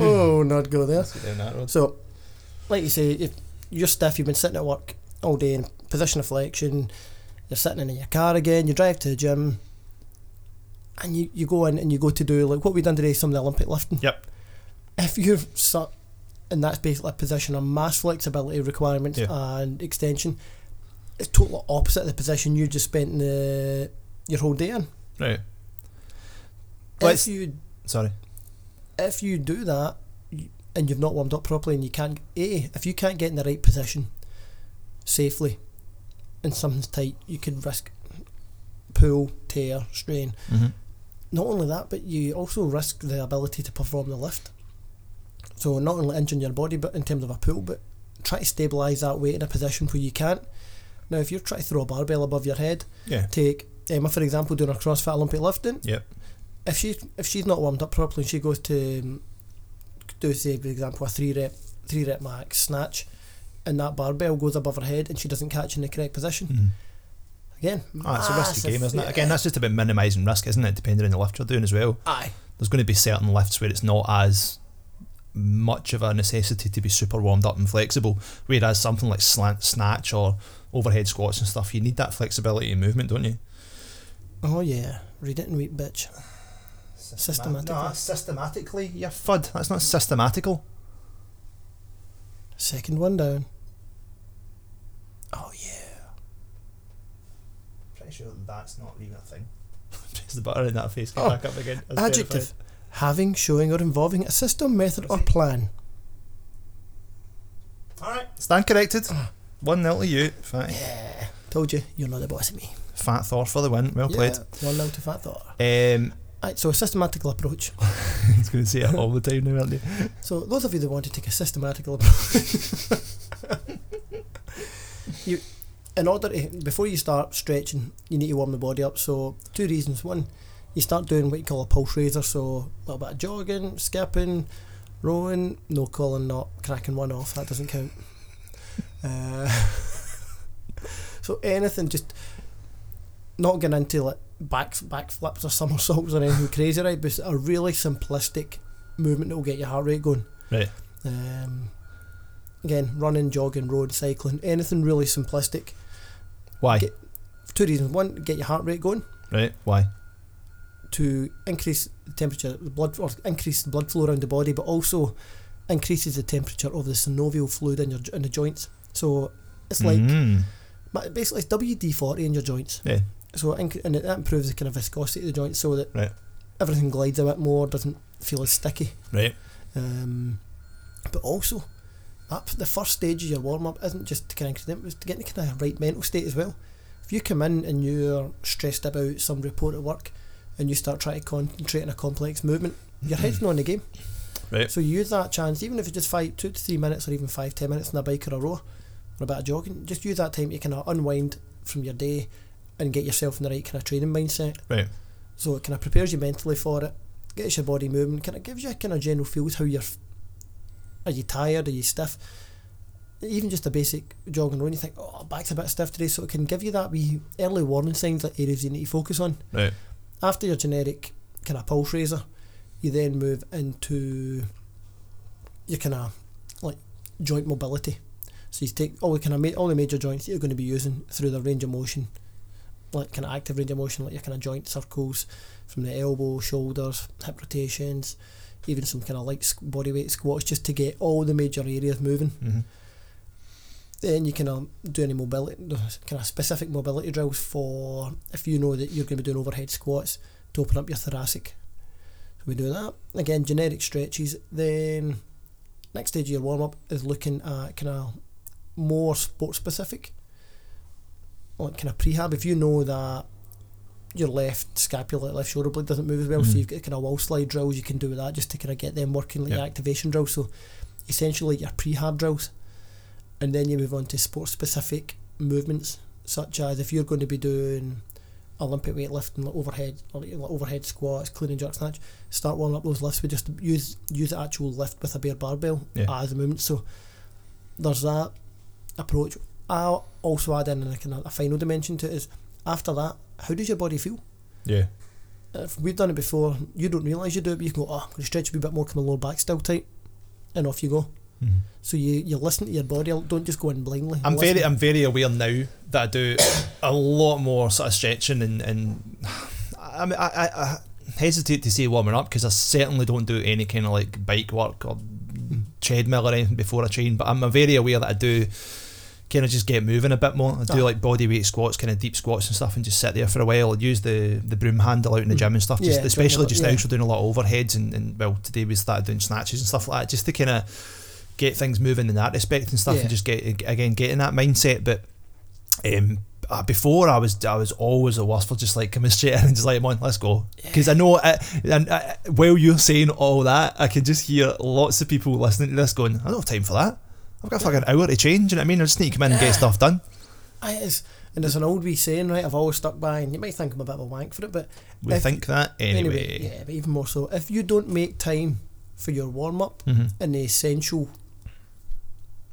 oh, not go there. So, like you say, if you're stiff, you've been sitting at work all day in position of flexion, you're sitting in your car again, you drive to the gym, and you, you go in and you go to do like what we done today, some of the Olympic lifting. Yep. If you're sat in that's basically a position of mass flexibility requirements Yeah. and extension, it's totally opposite of the position you just spent the, your whole day in. Right. Let's- If you Sorry. if you do that and you've not warmed up properly and you can't a if you can't get in the right position safely and something's tight you could risk pull tear strain Mm-hmm. not only that but you also risk the ability to perform the lift so not only injuring your body but in terms of a pull but try to stabilise that weight in a position where you can't now if you're trying to throw a barbell above your head Yeah. take Emma for example doing her CrossFit Olympic lifting Yep. if she if she's not warmed up properly and she goes to um, do say for example a three rep three rep max snatch and that barbell goes above her head and she doesn't catch in the correct position Mm. again Ah, it's a risky massive- game, isn't it? Again, that's just about minimising risk, isn't it? Depending on the lift you're doing as well. aye There's going to be certain lifts where it's not as much of a necessity to be super warmed up and flexible. Whereas something like slant snatch or overhead squats and stuff, you need that flexibility and movement, don't you? oh yeah read it and weep bitch Systematically. No, systematically, you fud. That's not systematical. second one down oh yeah Pretty sure that's not even a thing. Press the button in that face Oh, back up again. Adjective having showing or involving a system method or plan Alright. Stand corrected. 1 0 to you. Fatty. yeah told you you're not the boss of me Fat Thor for the win. Well played. yeah, one nil to Fat Thor Um, Right, so a systematical approach. I was going to say it all the time now, aren't you? So those of you that want to take a systematical approach, you, in order to before you start stretching, you need to warm the body up. So two reasons. One, you start doing what you call a pulse raiser. So a little bit of jogging, skipping, rowing. No calling, not cracking one off. That doesn't count. Uh, so anything, just not getting into like back backflips or somersaults or anything crazy, right? But a really simplistic movement that will get your heart rate going. Right. Um, again, running, jogging, road, cycling, anything really simplistic. Why? Get- For two reasons. One, get your heart rate going right. Why? To increase the temperature, the blood, or increase the blood flow around the body, but also increases the temperature of the synovial fluid in your in the joints. So it's like Mm. basically it's WD forty in your joints. Yeah. So inc- and it, that improves the kind of viscosity of the joints, so that Right. everything glides a bit more, doesn't feel as sticky. Right. Um, but also, that, the first stage of your warm up isn't just to kind of it's to get in the kind of right mental state as well. If you come in and you're stressed about some report at work, and you start trying to concentrate on a complex movement, your mm-hmm. head's not in the game. Right. So you use that chance, even if it's just five, two to three minutes, or even five, ten minutes on a bike or a row, or a bit of jogging. Just use that time to kind of unwind from your day, and get yourself in the right kind of training mindset. Right. So it kind of prepares you mentally for it, gets your body moving, kind of gives you a kind of general feels how you're. Are you tired? Are you stiff? Even just a basic jog and run, you think, oh, back's a bit stiff today, so it can give you that wee early warning signs, that areas you need to focus on. Right. After your generic kind of pulse raiser, you then move into your kind of like joint mobility. So you take all the kind of all the major joints that you're going to be using through the range of motion, like kind of active range of motion, like your kind of joint circles from the elbow, shoulders, hip rotations, even some kind of light body weight squats, just to get all the major areas moving. Mm-hmm. Then you can um, do any mobility, kind of specific mobility drills for if you know that you're going to be doing overhead squats to open up your thoracic. So we do that. Again, generic stretches. Then next stage of your warm up is looking at kind of more sport specific, like kind of prehab. If you know that your left scapula, left shoulder blade doesn't move as well, so Mhm. you've got kind of wall slide drills you can do with that just to kind of get them working like your activation drills. So essentially your prehab drills, and then you move on to sport specific movements such as if you're going to be doing Olympic weightlifting, like overhead, like overhead squats, clean and jerk snatch. Start warming up those lifts. We just use use the actual lift with a bare barbell Yeah. as a movement. So there's that approach. I also add in a kind of a final dimension to it is after that, how does your body feel? Yeah. If we've done it before, you don't realise you do it, but you can go, oh, I'm going to stretch a bit more, come my lower back still tight, and off you go. Mm-hmm. So you, you listen to your body, don't just go in blindly. I'm Listen. very I'm very aware now that I do a lot more sort of stretching and and I mean, I, I, I hesitate to say warming up because I certainly don't do any kind of like bike work or treadmill or anything before I train. But I'm very aware that I do kind of just get moving a bit more. I do Ah. like body weight squats, kind of deep squats and stuff, and just sit there for a while. I use the the broom handle out in the gym and stuff. Just Yeah, especially just now, yeah. 'cause we're doing a lot of overheads and, and well today we started doing snatches and stuff like that, just to kind of get things moving in that respect and stuff, Yeah. and just get again get in that mindset. But um, uh, before I was I was always a worst for just like coming straight in and just like, come on, let's go. Because I know, uh, and uh, while you're saying all that, I can just hear lots of people listening to this going, I don't have time for that. I've got a fucking hour to change, you know what I mean? I just need to come in and get stuff done. It is. And there's an old wee saying, right, I've always stuck by, and you might think I'm a bit of a wank for it, but We If- think that anyway. yeah, but even more so, if you don't make time for your warm up hmm and the essential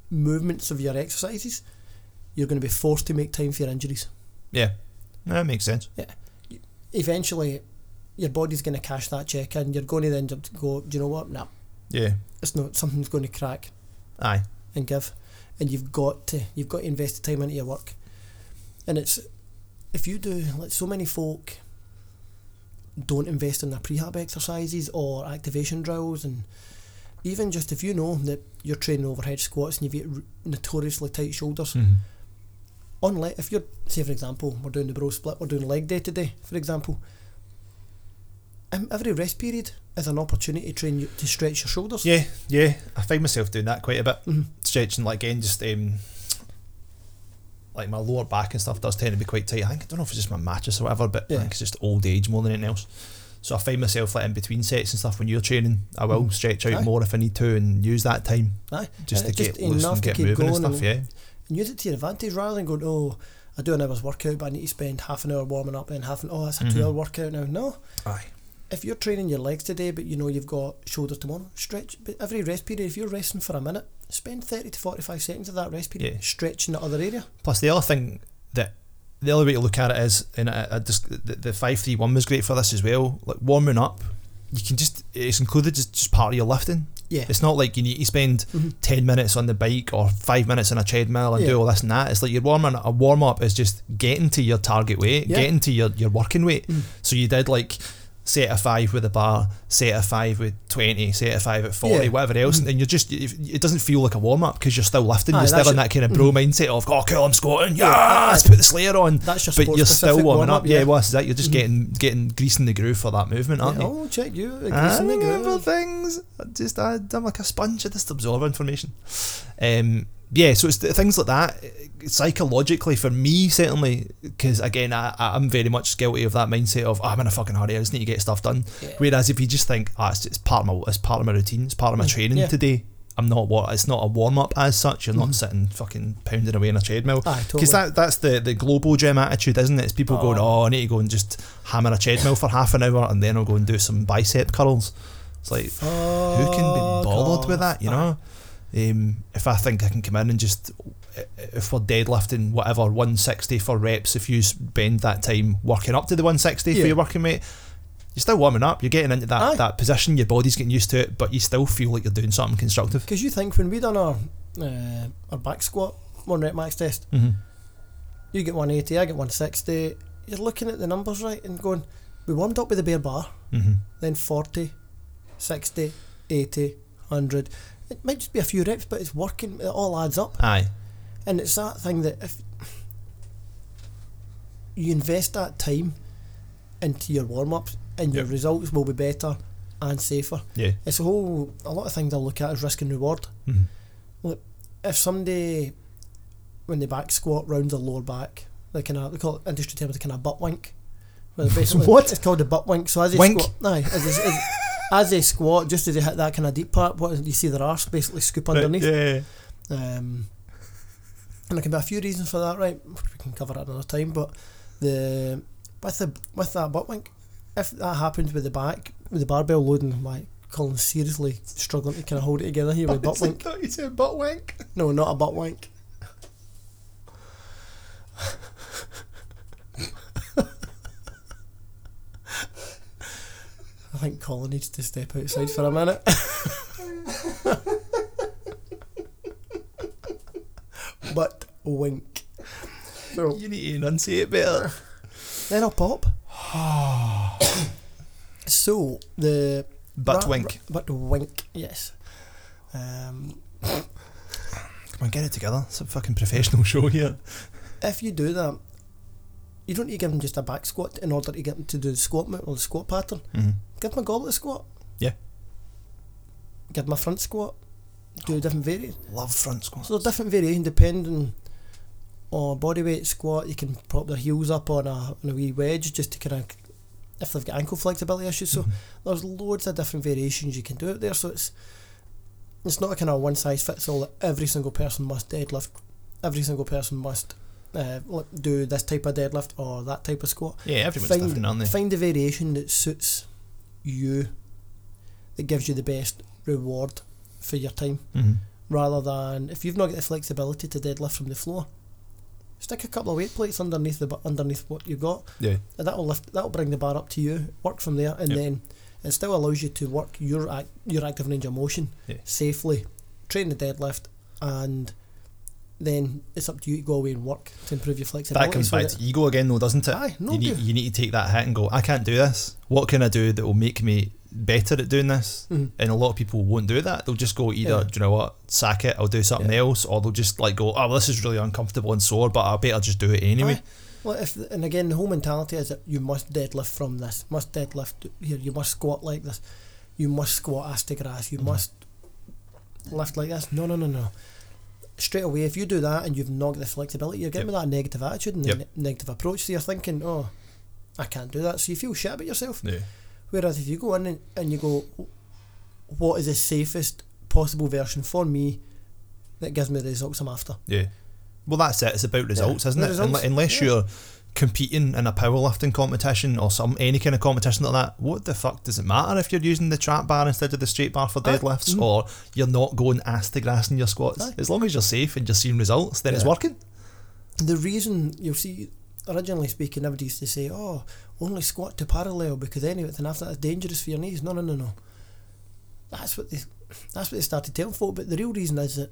movements of your exercises, you're going to be forced to make time for your injuries. Yeah, that makes sense. Yeah, eventually, your body's going to cash that check and You're going to then just go, do you know what? Nah, Yeah, it's not something's going to crack aye. and give, and you've got to you've got to invest the time into your work. And it's if you do like so many folk don't invest in their prehab exercises or activation drills and even just if you know that you're training overhead squats and you've got r- notoriously tight shoulders Mhm. unless if you're say for example we're doing the bro split we're doing leg day today for example um, every rest period is an opportunity to train you to stretch your shoulders Yeah, yeah. I find myself doing that quite a bit. Mhm. Stretching, like again, just um, like my lower back and stuff does tend to be quite tight. I think I don't know if it's just my mattress or whatever, but I Yeah. think it's just old age more than anything else. So I find myself like in between sets and stuff when you're training, I will Mhm. stretch out Aye. more if I need to and use that time Aye. just And to it's get loose and get moving and stuff. Yeah, and use it to your advantage rather than going, oh, I do an hour's workout, but I need to spend half an hour warming up and half an oh, that's a Mhm. two hour workout now. No. aye, If you're training your legs today, but you know you've got shoulders tomorrow, stretch. But every rest period, if you're resting for a minute, spend 30 to 45 seconds of that rest period Yeah. stretching the other area. Plus, the other thing that the other way to look at it is, and I, I just the, the five three one was great for this as well. Like warming up, you can just it's included just, just part of your lifting. Yeah. It's not like you need to spend Mhm. ten minutes on the bike or five minutes on a treadmill and Yeah. do all this and that. It's like you're warming a warm up is just getting to your target weight, Yeah. getting to your, your working weight. Mm. So you did like set a five with a bar, set a five with twenty, set a five at forty, Yeah. whatever else, Mhm. and you're just it it doesn't feel like a warm up because you're still lifting. Aye, you're still in that kind of bro mindset of oh cool, I'm squatting, yeah, Yeah, let's put the slayer on. That's your But you're still warming up, warm-up, yeah. Well, that's that. You're just Mhm. getting getting greasing the groove for that movement, aren't Yeah, you? Oh, check you. I Greasing the remember groove. things. I just I, I'm like a sponge. I just absorb information. Um, yeah, so it's th- things like that. Psychologically, for me, certainly, because again, I, I'm very much guilty of that mindset of oh, I'm in a fucking hurry. I just need to get stuff done. Yeah. Whereas if you just think, ah, it's, it's part of my it's part of my routine. It's part of my Mm, training yeah. today. I'm not what it's not a warm up as such. You're Mhm. not sitting fucking pounding away in a treadmill. Aye, totally. Because that that's the, the global gym attitude, isn't it? It's people going, Oh. oh, I need to go and just hammer a treadmill for half an hour and then I'll go and do some bicep curls. It's like, who can be Fuck bothered with that, you know? Um, if I think I can come in and just, if we're deadlifting whatever 160 for reps, if you spend that time working up to the 160 Yeah. for your working mate, you're still warming up. You're getting into that, Aye. that position. Your body's getting used to it, but you still feel like you're doing something constructive. Because you think when we done our uh, our back squat one rep max test, Mm-hmm. you get 180, I get 160. You're looking at the numbers right and going, we warmed up with the bare bar, Mm-hmm. then 40, 60, 80, 100. It might just be a few reps, but it's working. It all adds up, Aye. and it's that thing that if you invest that time into your warm ups, and your Yep. results will be better and safer. Yeah. It's a whole. A lot of things I look at as risk and reward. Mm-hmm. if somebody when they back squat round the lower back, they kind of they call it industry terms kind of butt wink. Where basically- What? It's called a butt wink. So as they Wink? squat, aye, as as, as they squat, just as they hit that kind of deep part, what you see their arse basically scoop underneath. Yeah. Um, and there can be a few reasons for that, right? We can cover that another time. But the with the with that butt wink, if that happens with the back with the barbell loading, like Colin seriously struggling to kind of hold it together here with butt wink. thought you said butt wink. No, not a butt wank. Think Colin needs to step outside for a minute. but wink. So, You need to enunciate better. then I'll pop. so, the. but ra- wink. ra- butt wink, yes. Um, Come on, get it together. It's a fucking professional show here. if you do that, you don't need to give them just a back squat in order to get them to do the squat or the squat pattern. Mm-hmm. Give them a goblet squat. Yeah. Give them a front squat. Do a different variation. Love front squats. So different variation depending on body weight squat. You can prop their heels up on a, on a wee wedge just to kind of if they've got ankle flexibility issues. So Mhm. there's loads of different variations you can do out there. So it's it's not a kind of one size fits all. That every single person must deadlift. Every single person must uh, do this type of deadlift or that type of squat. yeah, everyone's Find- different, aren't they? Find the variation that suits you, that gives you the best reward for your time, Mm-hmm. rather than if you've not got the flexibility to deadlift from the floor, stick a couple of weight plates underneath the underneath what you've got, Yeah. and that'll lift that'll bring the bar up to you. Work from there, and Yep. then it still allows you to work your ac- your active range of motion Yeah. safely, train the deadlift, and then it's up to you to go away and work to improve your flexibility. That comes back to ego again, though, doesn't it? Aye, no you, need, you need to take that hit and go, I can't do this. What can I do that will make me better at doing this? Mhm. And a lot of people won't do that. They'll just go either, Yeah. do you know what, sack it, I'll do something Yeah. else, or they'll just like go, oh, well, this is really uncomfortable and sore, but I better just do it anyway. Aye. Well, if and again, the whole mentality is that you must deadlift from this, must deadlift here, you must squat like this, you must squat ass to grass, you Mhm. must lift like this. No, no, no, no. Straight away, if you do that and you've not got the flexibility, you're getting Yep. with that negative attitude and Yep. the ne- negative approach. So you're thinking, oh, I can't do that. So you feel shit about yourself. Yeah. Whereas if you go in and, and you go, what is the safest possible version for me that gives me the results I'm after? Yeah. Well, that's it. It's about results, isn't The it? results, Unless yeah. you're competing in a powerlifting competition or some any kind of competition like that, what the fuck does it matter if you're using the trap bar instead of the straight bar for deadlifts Mhm. or you're not going ass to grass in your squats? Aye. As long as you're safe and you're seeing results, then it's working. The reason you'll see, originally speaking, everybody used to say, "Oh, only squat to parallel because anything after that's dangerous for your knees." No, no, no, no. That's what they, that's what they started telling folk. But the real reason is that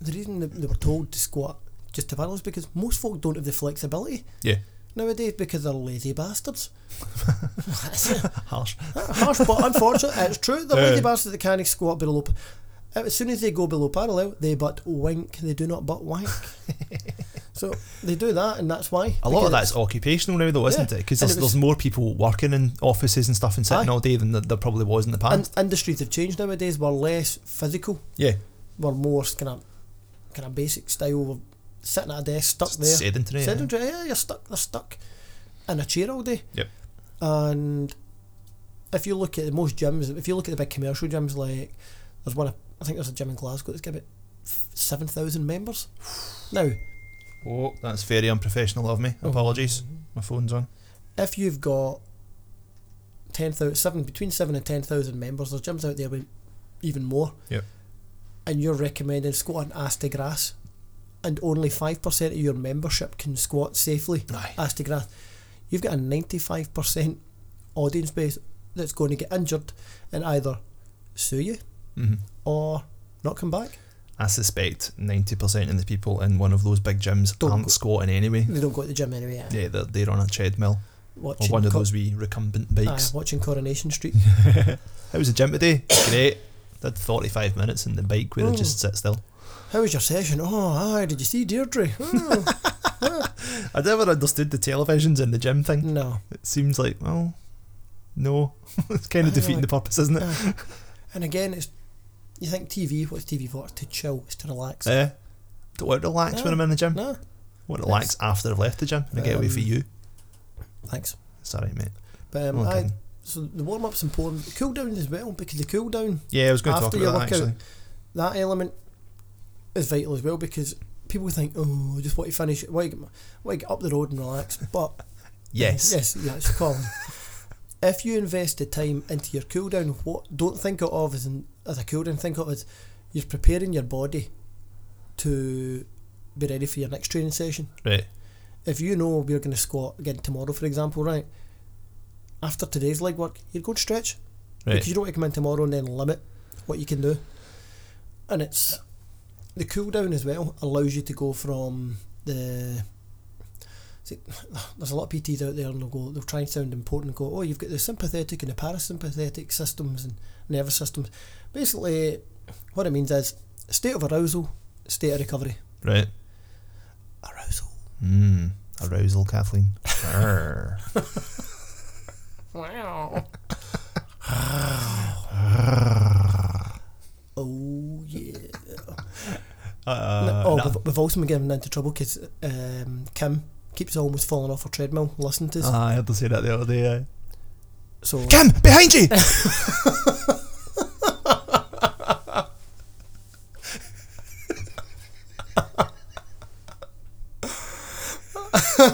the reason they were told to squat just to parallel is because most folk don't have the flexibility Yeah. Nowadays because they're lazy bastards. Harsh. Harsh, but unfortunate, it's true. They're Yeah. lazy uh. bastards that can't squat below. Uh, as soon as they go below parallel, they but wink. They do not but wank. so they do that, and that's why. A lot of that's occupational now, though, isn't Yeah. it? Because there's, it was- there's more people working in offices and stuff and sitting Aye. all day than there, probably was in the past. And industries have changed nowadays. We're less physical. yeah. We're more kind of kind of basic style of sitting at a desk, stuck there. Sedentary. Sedentary, yeah, you're stuck. They're stuck in a chair all day. Yep. And if you look at the most gyms, if you look at the big commercial gyms, like there's one, I think there's a gym in Glasgow that's got about seven thousand members. Now, Oh, that's very unprofessional of me. Oh. Apologies. My phone's on. if you've got ten thousand, seven between seven and ten thousand members, there's gyms out there with even more. Yep. And you're recommending squatting ass to grass, and only five percent of your membership can squat safely. Aye. ass to grass, you've got a 95% audience base that's going to get injured and either sue you hmm or not come back. I suspect 90% of the people in one of those big gyms Don't aren't go- squatting anyway. They don't go to the gym anyway. Yeah, they're, they're on a treadmill or Watching, one of Co- those wee recumbent aye, bikes. watching Coronation Street. How was the gym today? Great. Did 45 minutes in the bike where I Oh. just sits still. How was your session? Oh, aye, did you see Deirdre? Oh, I never understood the televisions in the gym thing. no. It seems like, well, no. it's kind of Aye, defeating like- the purpose, isn't it? Aye. And again, it's you think TV, what's TV for? To chill, it's to relax. Eh? Don't want to relax No. when I'm in the gym. no, want to relax after I've left the gym and get away Um, for you. thanks. Sorry, mate. But um, okay. so the warm up's important. The cool down as well, because the cool down Yeah, I was going to talk about that actually. that element is vital as well because people think, oh, I just want to finish, want to get, my- want to get up the road and relax. But Yes. yes, yes, Colin. if you invest the time into your cool down, what don't think of as an, as a cool down. Think of it as you're preparing your body to be ready for your next training session. Right. If you know we're going to squat again tomorrow, for example, right? After today's leg work, you're going to stretch Right. because you don't want to come in tomorrow and then limit what you can do. And it's the cool down as well allows you to go from the. See, there's a lot of PTs out there and they'll go, they'll try and sound important and go, oh, you've got the sympathetic and the parasympathetic systems and nervous systems. Basically, what it means is state of arousal, state of recovery. Right. Arousal. Mmm. Arousal, Kathleen. Wow. oh, yeah. Uh, oh, nah. we've, we've also been getting into trouble because um, Kim keeps almost falling off her treadmill listening to us. Ah, I had to say that the other day. aye. so Kim, behind you!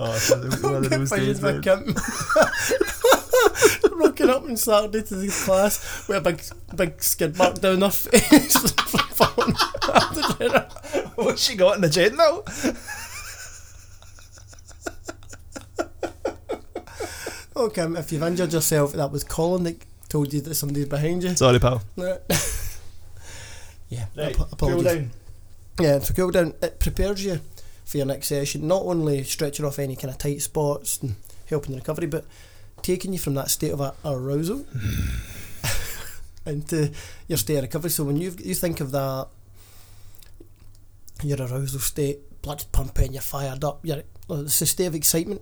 oh, it's one of- one of those days, man. Kim. Rocking up on Saturday to this class with a big, big skid mark down her face from falling off the chair. What's she got in the jet now? Okay, Kim, if you've injured yourself, that was Colin that told you that somebody's behind you. Sorry, pal. yeah, Right, ap- apologies. cool down. Yeah, so cool down. It prepares you for your next session. Not only stretching off any kind of tight spots and hmm. helping the recovery, but taking you from that state of arousal hmm. into your state of recovery. So when you you think of that, your arousal state, blood's pumping, you're fired up. You're it's a state of excitement,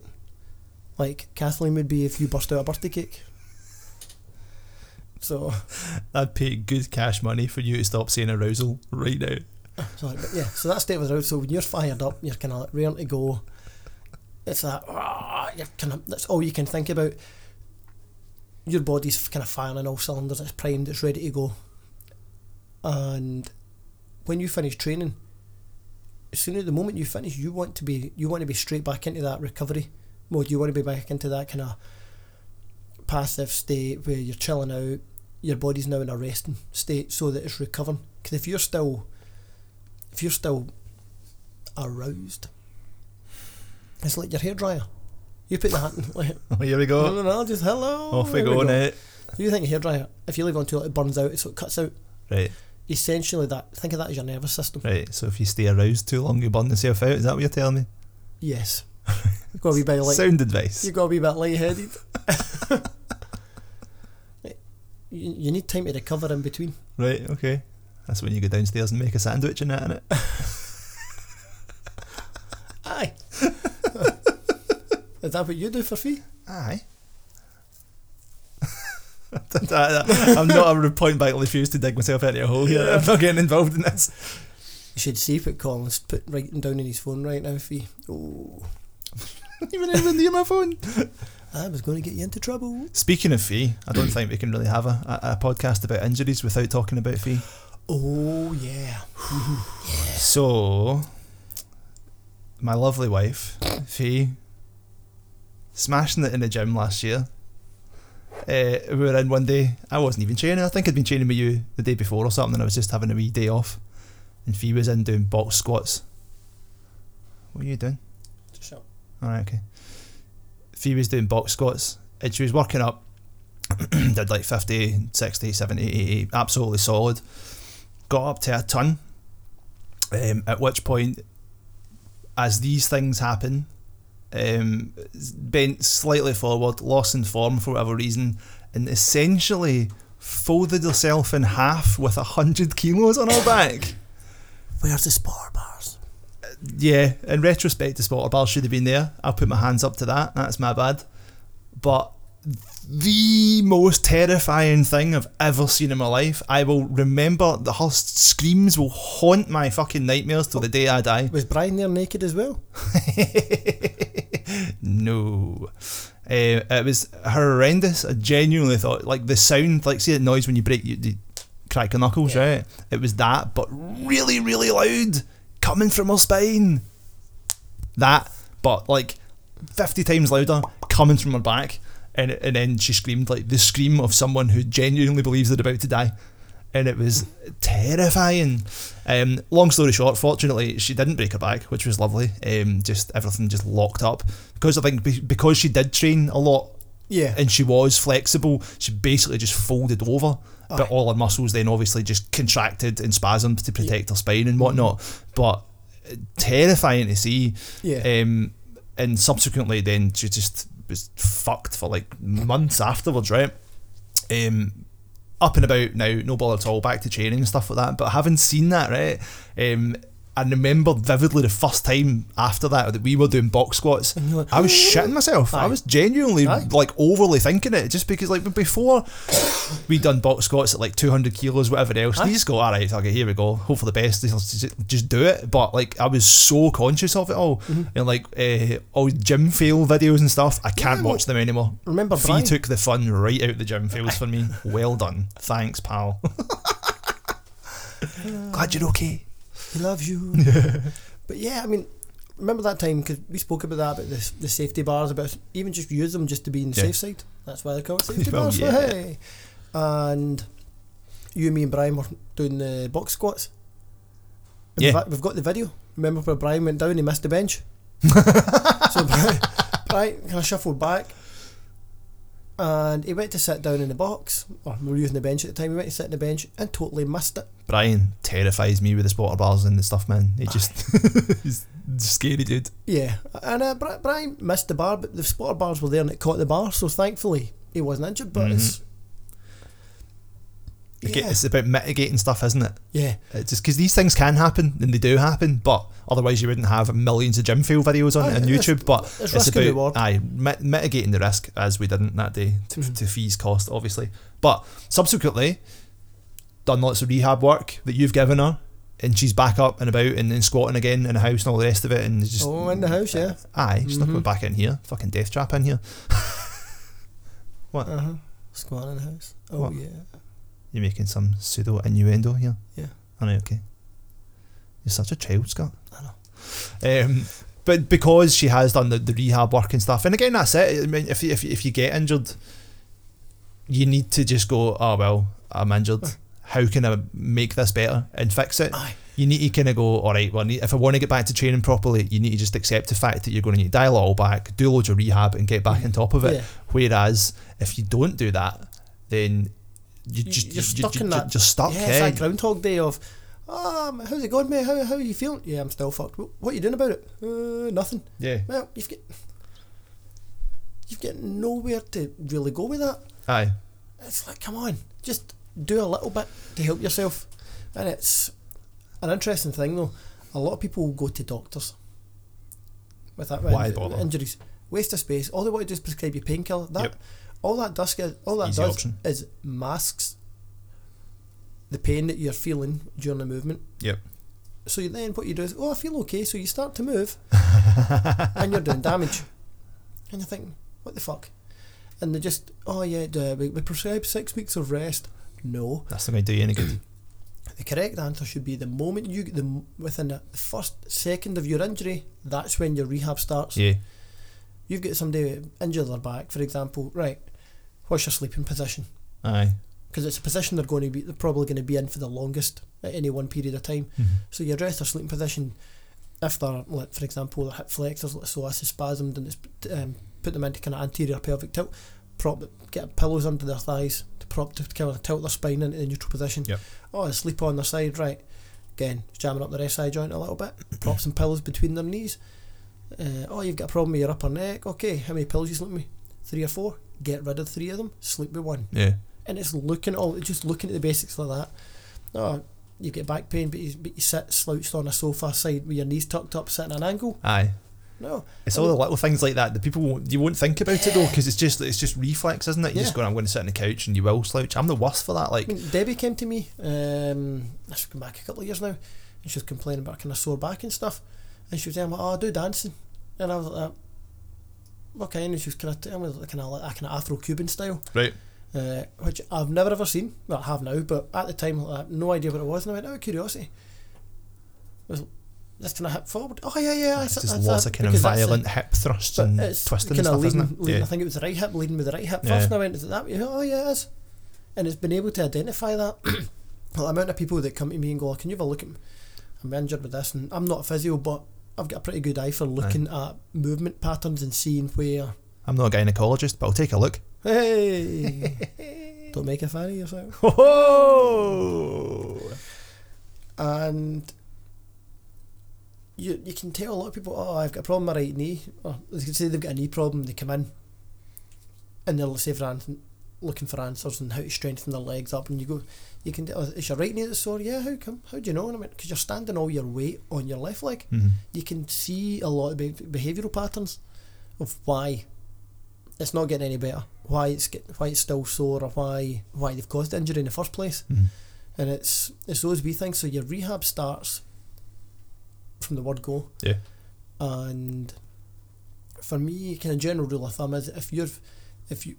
like Kathleen would be if you burst out a birthday cake. So I'd pay good cash money for you to stop saying arousal right now. So, but yeah, so that state of arousal. So when you're fired up, you're kind of like raring to go. It's that ah, you're kind of that's all you can think about. Your body's kind of firing all cylinders. It's primed. It's ready to go. And when you finish training, as soon as the moment you finish, you want to be you want to be straight back into that recovery mode. You want to be back into that kind of passive state where you're chilling out. Your body's now in a resting state so that it's recovering. Because if you're still if you're still aroused, it's like your hairdryer. You put the hand like, Oh, here we go. no, no, just hello. Off we there go, Nate. You think a hairdryer, if you leave it on too long, it burns out, so it cuts out. Right, Essentially, that think of that as your nervous system. right. So if you stay aroused too long, you burn yourself out. Is that what you're telling me? Yes. You've got to be a bit like Sound advice. you've got to be a bit lightheaded. you, you need time to recover in between. Right, okay. That's when you go downstairs and make a sandwich and that in it. Aye. is that what you do for fee? Aye. I'm not a point blank refuse to dig myself into a hole here. I'm not getting involved in this. You should see what Colin's put writing down in his phone right now, fee. Oh, Even even near my phone. I was going to get you into trouble. Speaking of fee, I don't think we can really have a, a, a podcast about injuries without talking about fee. Oh yeah. So, my lovely wife, Fee, smashing it in the gym last year. Uh, we were in one day. I wasn't even training. I think I'd been training with you the day before or something. And I was just having a wee day off, and Fee was in doing box squats. What are you doing? Just shut up. All right, okay. Fee was doing box squats and she was working up, did like 50, 60, 70, 80, absolutely solid. Got up to a ton, um, at which point, as these things happen, um, bent slightly forward, lost in form for whatever reason, and essentially folded herself in half with a hundred kilos on her back. Where's the spar bars? Yeah, in retrospect, the spotter bars should have been there. I'll put my hands up to that. That's my bad. But the most terrifying thing I've ever seen in my life. I will remember the her screams will haunt my fucking nightmares till the day I die. Was Brian there naked as well? no. Uh, it was horrendous. I genuinely thought, like, the sound, like, see that noise when you break, you, you crack your knuckles, Yeah. right? It was that, but really, really loud, coming from her spine. That, but like 50 times louder, coming from her back. And, and then she screamed, like, the scream of someone who genuinely believes they're about to die. And it was terrifying. Um, long story short, fortunately, she didn't break her back, which was lovely. Um, just everything just locked up because I think because she did train a lot Yeah. and she was flexible, she basically just folded over. But all her muscles then obviously just contracted and spasmed to protect her spine and whatnot. But uh, terrifying to see. Yeah. Um, and subsequently, then she just was fucked for like months afterwards, right? Um, up and about now, no ball at all, back to training and stuff like that. But having seen that, right? Um, I remember vividly the first time after that that we were doing box squats. Like, I was shitting myself. I was genuinely Aye. like overly thinking it, just because like before we'd done box squats at like 200 kilos, whatever else. Aye. You just go, all right, okay, here we go. Hope for the best. Just, just- do it. But like, I was so conscious of it all, and like uh, all gym fail videos and stuff. I can't Yeah, watch them anymore. Remember Fee Brian? took the fun right out the gym fails for me. Well done. Thanks, pal. Glad you're okay. He loves you. but yeah, I mean, remember that time because we spoke about that about the, the safety bars about even just use them just to be in the Yeah. safe side. That's why they call it safety Well, bars. yeah. Hey, and you, me, and Brian were doing the box squats. And Yeah. we've, got the video. Remember where Brian went down? He missed the bench. so Brian, Brian kind of shuffled back. And he went to sit down in the box, or we were using the bench at the time. He went to sit in the bench and totally missed it. Brian terrifies me with the spotter bars and the stuff, man. He just he's a scary dude. Yeah, and uh, Brian missed the bar, but the spotter bars were there and it caught the bar, so thankfully he wasn't injured. But it's Like, yeah, It's about mitigating stuff, isn't it? yeah, It's just because these things can happen and they do happen, but otherwise you wouldn't have millions of gym fail videos on, Aye, on it's- YouTube. But it's it's, risk about reward. aye, mi- mitigating the risk as we didn't that day to, Mhm. to fees cost, obviously. But subsequently, done lots of rehab work that you've given her. and she's back up and about and then squatting again in the house and all the rest of it, and just oh, in the house, yeah. aye, she's not Mhm. going back in here. Fucking death trap in here. what? Uh huh. Squat in the house. Oh What? yeah. You're making some pseudo innuendo here. Yeah. I know. Okay. You're such a child, Scott. I know. Um, but because she has done the, the rehab work and stuff, and again, that's it. I mean, if you, if if you get injured, you need to just go. Oh well, I'm injured. How can I make this better and fix it? Aye. You need to kind of go. All right. Well, if I want to get back to training properly, you need to just accept the fact that you're going to need to dial it all back, do loads of rehab, and get back on top of it. Yeah. Whereas if you don't do that, then you just you're stuck in that. You're stuck. yeah, it's that Groundhog Day of, um, how's it going, mate? How how are you feeling? Yeah, I'm still fucked. What, what are you doing about it? Uh, nothing. yeah. Well, you've got you've got nowhere to really go with that. Aye. It's like, come on, just do a little bit to help yourself. And it's an interesting thing though. A lot of people go to doctors with that Why bother? injuries. Waste of space. All they want to do is prescribe you painkiller. That Yep. All that does get all that Easy does option. is masks the pain that you're feeling during the movement. Yep. So you, then what you do is, oh, I feel okay. So you start to move, and you're doing damage, and you're thinking, what the fuck? And they just, oh yeah, we, we prescribe six weeks of rest. No, That's not going to do you any good. the correct answer should be the moment you get the within the first second of your injury, that's when your rehab starts. yeah. You've got somebody injured their back, for example, right? What's your sleeping position? Aye. Because it's a position they're going to be, they're probably going to be in for the longest at any one period of time. Mhm. So you address their sleeping position. If they're, like, for example, their hip flexors, like psoas spasmed, and it's um, put them into kind of anterior pelvic tilt. Prop, get pillows under their thighs to prop to kind of tilt their spine into the neutral position. Yep. Oh, sleep on their side, right? Again, jamming up their SI joint a little bit. Prop some pillows between their knees. Uh, oh, you've got a problem with your upper neck. Okay, how many pillows you sleep with? Three or four. Get rid of three of them. Sleep with one Yeah. and it's looking all just looking at the basics like that. Oh, you get back pain, but you, but you sit slouched on a sofa side with your knees tucked up, sitting at an angle. Aye. No, It's all the little things like that that people won't, you won't think about it though because it's just it's just reflex, isn't it? You just Yeah. go, I'm going to sit on the couch and you will slouch. I'm the worst for that. Like, I mean, Debbie came to me. Um, this has back a couple of years now, and she was complaining about kind of sore back and stuff. And she was saying, "Oh, I do dancing," and I was like, "What kind?" And she was kind of kind of like a kind of Afro Cuban style. right? uh, which I've never ever seen. Well, I have now, but at the time, I had no idea what it was, and I went out of curiosity. Was this kind of hip forward? Oh yeah, yeah. It's that's- just that's lots that, of kind of violent hip thrusts and twisting and stuff, leading, isn't it? leading, I think it was the right hip leading with the right hip Yeah. first, and I went, "Is it that?" Oh yeah, it is. And it's been able to identify that. well, the amount of people that come to me and go, "Can you have a look at? Me? I'm injured with this," and I'm not a physio, but I've got a pretty good eye for looking at movement patterns and seeing where. I'm not a gynecologist, but I'll take a look. Hey, don't make a fan of yourself. Oh, and you you can tell a lot of people, oh, I've got a problem with my right knee. Or they can say they've got a knee problem. They come in, and they'll say for an- looking for answers and how to strengthen their legs up. And you go, you can. Oh, is your right knee that's sore? Yeah. How come? How do you know? And I mean, because you're standing all your weight on your left leg. Mhm. You can see a lot of behavioural patterns of why it's not getting any better. Why it's get, why it's still sore, or why why they've caused the injury in the first place Mhm. and it's it's those wee things. So your rehab starts from the word go, Yeah. and for me, kind of general rule of thumb is if you've if you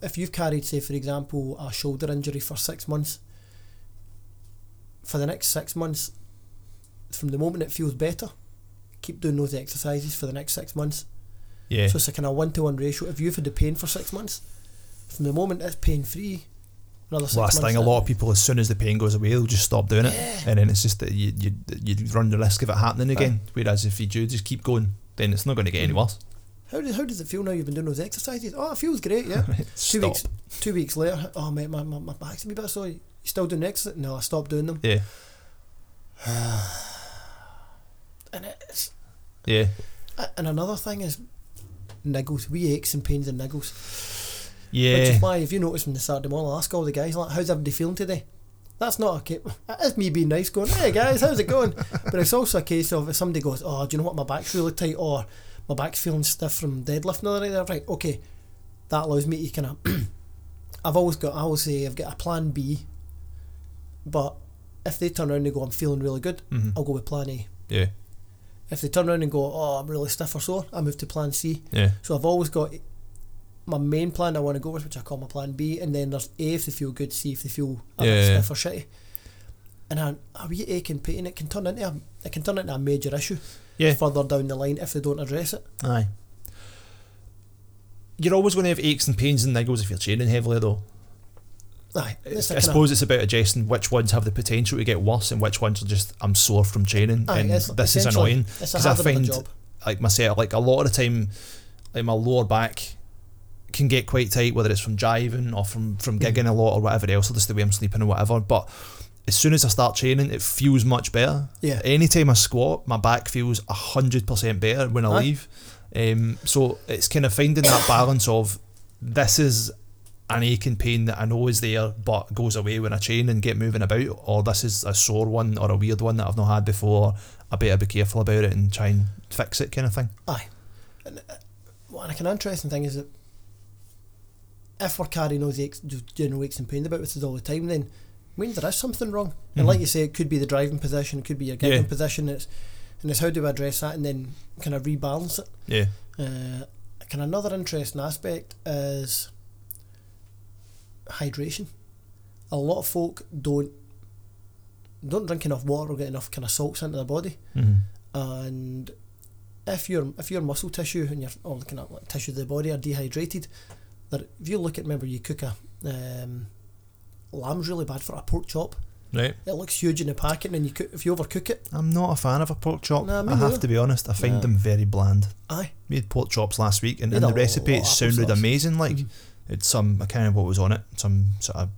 if you've carried, say for example, a shoulder injury for six months, for the next six months, from the moment it feels better, keep doing those exercises for the next six months. Yeah. So it's a kind of one to one ratio. If you've had the pain for six months, from the moment it's pain free, another six Last thing, a lot of people, as soon as the pain goes away, they'll just stop doing it, Yeah. and then it's just that you you you run the risk of it happening again. Whereas if you do just keep going, then it's not going to get any Mm. worse. How does, how does it feel now you've been doing those exercises? Oh, it feels great, yeah. two weeks two weeks later, oh mate, my, my, my back's a wee bit sore. You still doing exercise? No, I stopped doing them. Yeah. And it's Yeah. and another thing is niggles, wee aches and pains and niggles. Yeah. Which is why if you notice from the Saturday morning, I'll ask all the guys like, how's everybody feeling today? That's not a case. That is me being nice, going, hey guys, how's it going? but it's also a case of if somebody goes, oh, do you know what, my back's really tight, or my back's feeling stiff from deadlifting the other. Right, okay, that allows me to kind of. I've always got. I always say I've got a plan B, but if they turn around and go, I'm feeling really good, hmm I'll go with plan A. Yeah. If they turn around and go, oh, I'm really stiff or sore, I move to plan C. Yeah. So I've always got my main plan I want to go with, which I call my plan B, and then there's A if they feel good, C if they feel a Yeah, bit yeah. stiff or shitty. And a, a wee ache and pain, it can turn into a, it can turn into a major issue Yeah. further down the line if they don't address it. Aye. You're always going to have aches and pains and niggles if you're training heavily, though. Aye, It's, it's a I suppose it's about adjusting which ones have the potential to get worse and which ones are just I'm sore from training aye, and this is annoying. because I habit of a find- Like myself, like a lot of the time, like my lower back can get quite tight, whether it's from driving or from from gigging mm. a lot or whatever else, or just the way I'm sleeping or whatever. But as soon as I start training, it feels much better. Yeah. Anytime I squat, my back feels hundred percent better when I leave. Um, so it's kind of finding that balance of this is an aching pain that I know is there but goes away when I train and get moving about, or this is a sore one or a weird one that I've not had before. I better be careful about it and try and fix it, kind of thing. Aye. And, uh, well, like an interesting thing is that if we're carrying those aches, general aches and pains about with us all the time, then I mean there is something wrong. And Mhm. like you say, it could be the driving position, it could be your gigging Yeah. position. It's and it's how do we address that and then kind of rebalance it. Yeah. Uh, kind another interesting aspect is hydration. A lot of folk don't don't drink enough water or get enough kind of salts into their body hmm and if your if your muscle tissue and your or kind of like tissue of the body are dehydrated, that if you look at remember you cook a um, lamb's really bad for a pork chop. Right. It looks huge in the packet, and you cook, if you overcook it, I'm not a fan of a pork chop. Nah, me I have neither. to be honest. I find Nah. them very bland. aye, Made pork chops last week, and We in the recipe it sounded applesauce. amazing. Like Mhm. it's some I can't remember what was on it. Some sort of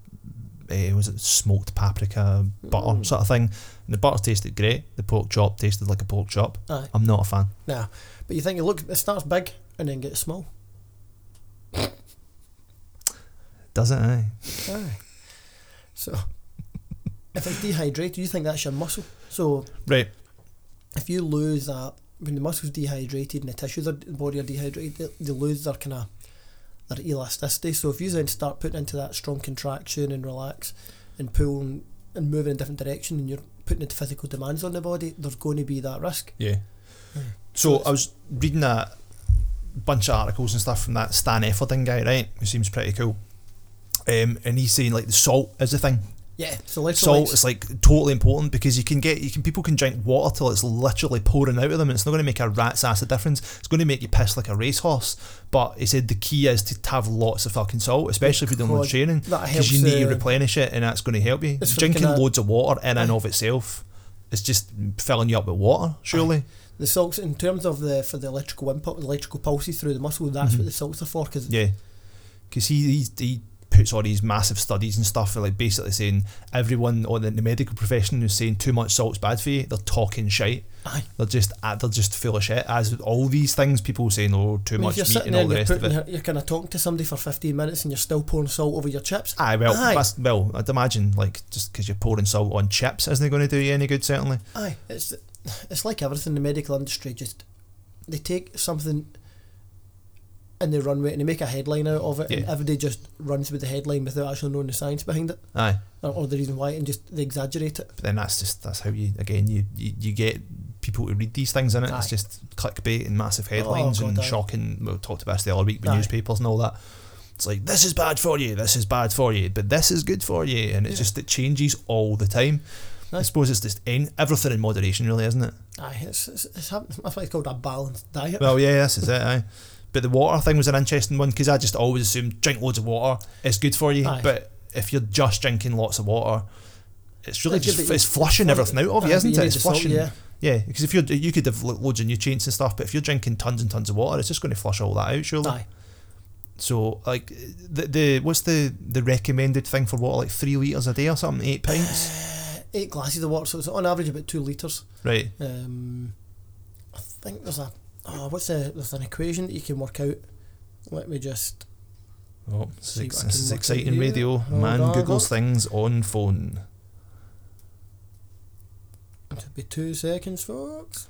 uh, was it smoked paprika butter Mm. sort of thing. And the butter tasted great. The pork chop tasted like a pork chop. aye. I'm not a fan. Nah, but you think it look it starts big and then gets small. Doesn't it? Eh? Aye. So if it's dehydrated, you think that's your muscle. So Right. if you lose that when the muscle's dehydrated and the tissues of the body are dehydrated, they, they lose their kind of their elasticity. So if you then start putting into that strong contraction and relax and pull and, and move in a different direction and you're putting into physical demands on the body, there's going to be that risk. Yeah. Aye. So I was reading a bunch of articles and stuff from that Stan Efferding guy, right? Who seems pretty cool. Um, and he's saying like the salt is the thing. Yeah. So let's Salt is like totally important because you can get you can people can drink water till it's literally pouring out of them and it's not going to make a rat's ass of difference. It's going to make you piss like a racehorse. But he said the key is to have lots of fucking salt, especially if you're doing loads of training, because you need to uh, replenish it and that's going to help you. It's Drinking loads of water in and of itself it's just filling you up with water. Surely, the salts in terms of the for the electrical input, the electrical pulses through the muscle. That's Mhm. what the salts are for. Because Yeah, because he, he he puts all these massive studies and stuff, like basically saying everyone on the, the medical profession who's saying too much salt's bad for you. They're talking shite. Aye. They're just uh, they're just full of shit. As with all these things, people saying oh too I mean, much meat and all the you're, rest of it. you're, you're kind of talking to somebody for 15 minutes and you're still pouring salt over your chips. Aye, well, Aye. well. I'd imagine like just because you're pouring salt on chips isn't it going to do you any good. Certainly. Aye, it's it's like everything in the medical industry. Just they take something and they run with it and they make a headline out of it, and everybody just runs with the headline without actually knowing the science behind it Aye, or, or the reason why, and just they exaggerate it. but then that's just that's how you again you you, you get people to read these things in it. It's just clickbait and massive oh, headlines God, and aye. shocking. We talked about this the other week with Aye. newspapers and all that. It's like this is bad for you, this is bad for you, but this is good for you, and it Yeah. just it changes all the time. I suppose it's just in, everything in moderation, really, isn't it? Aye, it's, it's, it's that's why it's called a balanced diet. Well, yeah, this is it. Aye. But the water thing was an interesting one because I just always assumed drink loads of water, it's good for you. Aye. But if you're just drinking lots of water, it's really just it's flushing everything out of you, isn't it? It's the salt, flushing. yeah. Yeah, because if you're you could have lo- loads of nutrients and stuff, but if you're drinking tons and tons of water, it's just going to flush all that out, surely. Aye. So like the the what's the the recommended thing for water? Like three liters a day or something, eight pints, Uh, eight glasses of water, so it's on average about two litres. right? Um, I think there's a oh, what's the there's an equation that you can work out. Let me just Oh, this is, exciting radio. Man googles things on phone. it'll be two seconds, folks.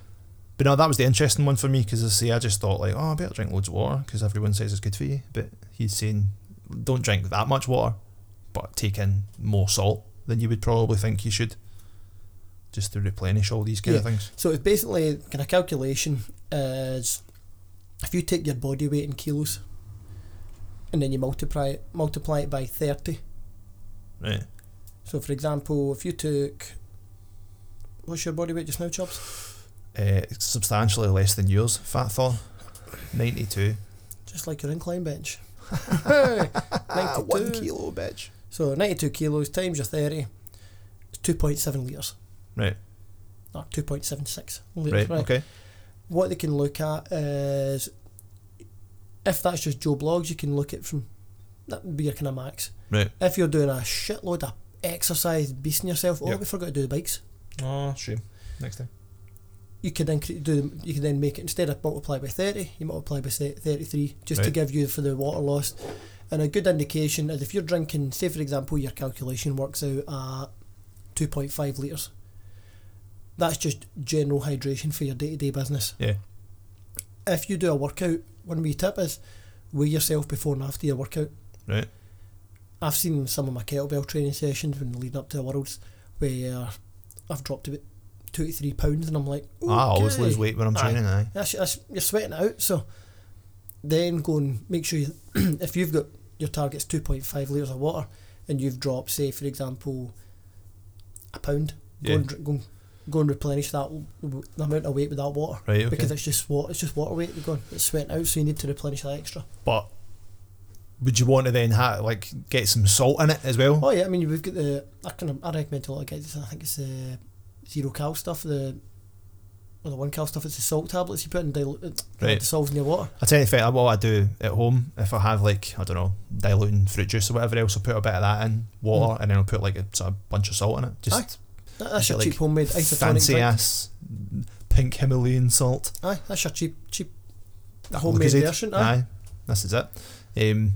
But no, that was the interesting one for me because I say I just thought like, oh, I better drink loads of water because everyone says it's good for you. But he's saying don't drink that much water, but take in more salt than you would probably think you should. just to replenish all these kind of things. So it's basically kind of calculation is if you take your body weight in kilos and then you multiply it, multiply it by 30. Right. So for example, if you took what's your body weight just now, Chubbs? Uh, substantially less than yours, Fat Thor. 92. Just like your incline bench. Ah, one 92. kilo, bitch. So 92 kilos times your 30 is 2.7 litres. Right. Or 2.76 litres. Right. right. Okay. What they can look at is if that's just Joe Bloggs, you can look at from that would be your kind of max. Right. If you're doing a shitload of exercise, beasting yourself, oh, Yep. we forgot to do the bikes. Oh, shame. Next time. You could then do. You can then make it instead of multiply by thirty, you multiply by thirty-three, just to give you for the water loss. And a good indication is if you're drinking, say for example, your calculation works out at two point five liters. That's just general hydration for your day-to-day business. Yeah. If you do a workout, one wee tip is weigh yourself before and after your workout. Right. I've seen some of my kettlebell training sessions when leading up to the worlds where I've dropped about two to three pounds, and I'm like, I always lose weight when I'm Aye. training. Aye. That's, that's, you're sweating it out. So then go and make sure you, if you've got your target's 2.5 litres of water and you've dropped, say, for example, a pound, go, Yeah. and, go, and- go and replenish that w- w- the amount of weight with that water. Right. Okay. Because it's just water, it's just water weight. You're going, it's sweating out, so you need to replenish that extra. but would you want to then ha- like get some salt in it as well? Oh yeah, I mean we've got the I kind of I recommend to a lot of guys. I think it's the zero cal stuff, the or the one cal stuff. It's the salt tablets you put in dilu- it uh, Right. dissolves in your water. I tell you, I, what I do at home, if I have like I don't know diluting fruit juice or whatever else, I'll put a bit of that in water, hmm. and then I'll put like a sort of bunch of salt in it. Just Aye. That- That's your Like cheap homemade isotonic fancy drink. ass pink Himalayan salt. Aye, that's your cheap cheap homemade Lucozade. version. Aye. Aye, this is it. Um,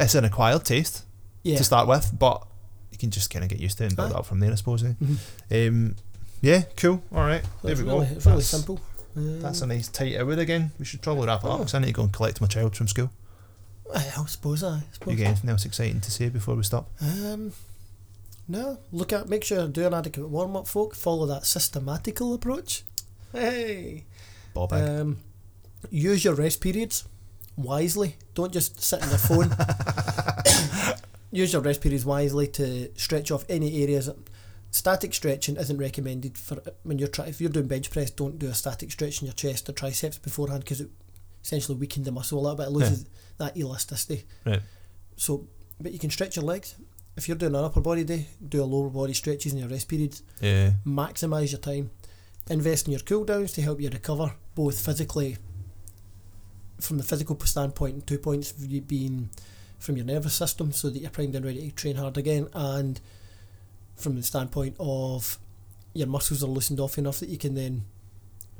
it's an acquired taste Yeah. to start with, but you can just kind of get used to it and build Aye. it up from there, I suppose. Eh? Mhm. Um, yeah, cool. All right, there we really, go. It's really That's- simple. Um, That's a nice tight hour again. We should probably wrap it up Oh. because I need to go and collect my child from school. I suppose. I You suppose. got anything else exciting to say before we stop? Um, no, look at make sure you do an adequate warm up, folk. Follow that systematical approach. Hey. Bob. Um, use your rest periods wisely. Don't just sit on your phone. use your rest periods wisely to stretch off any areas. Static stretching isn't recommended for when you're trying. If you're doing bench press, don't do a static stretch in your chest or triceps beforehand because it essentially weakens the muscle a little bit. It loses that elasticity. Right. So, but you can stretch your legs. If you're doing an upper body day, do a lower body stretches in your rest periods yeah. maximise your time, invest in your cool downs to help you recover, both physically from the physical standpoint, and two points being from your nervous system so that you're primed and ready to train hard again, and from the standpoint of your muscles are loosened off enough that you can then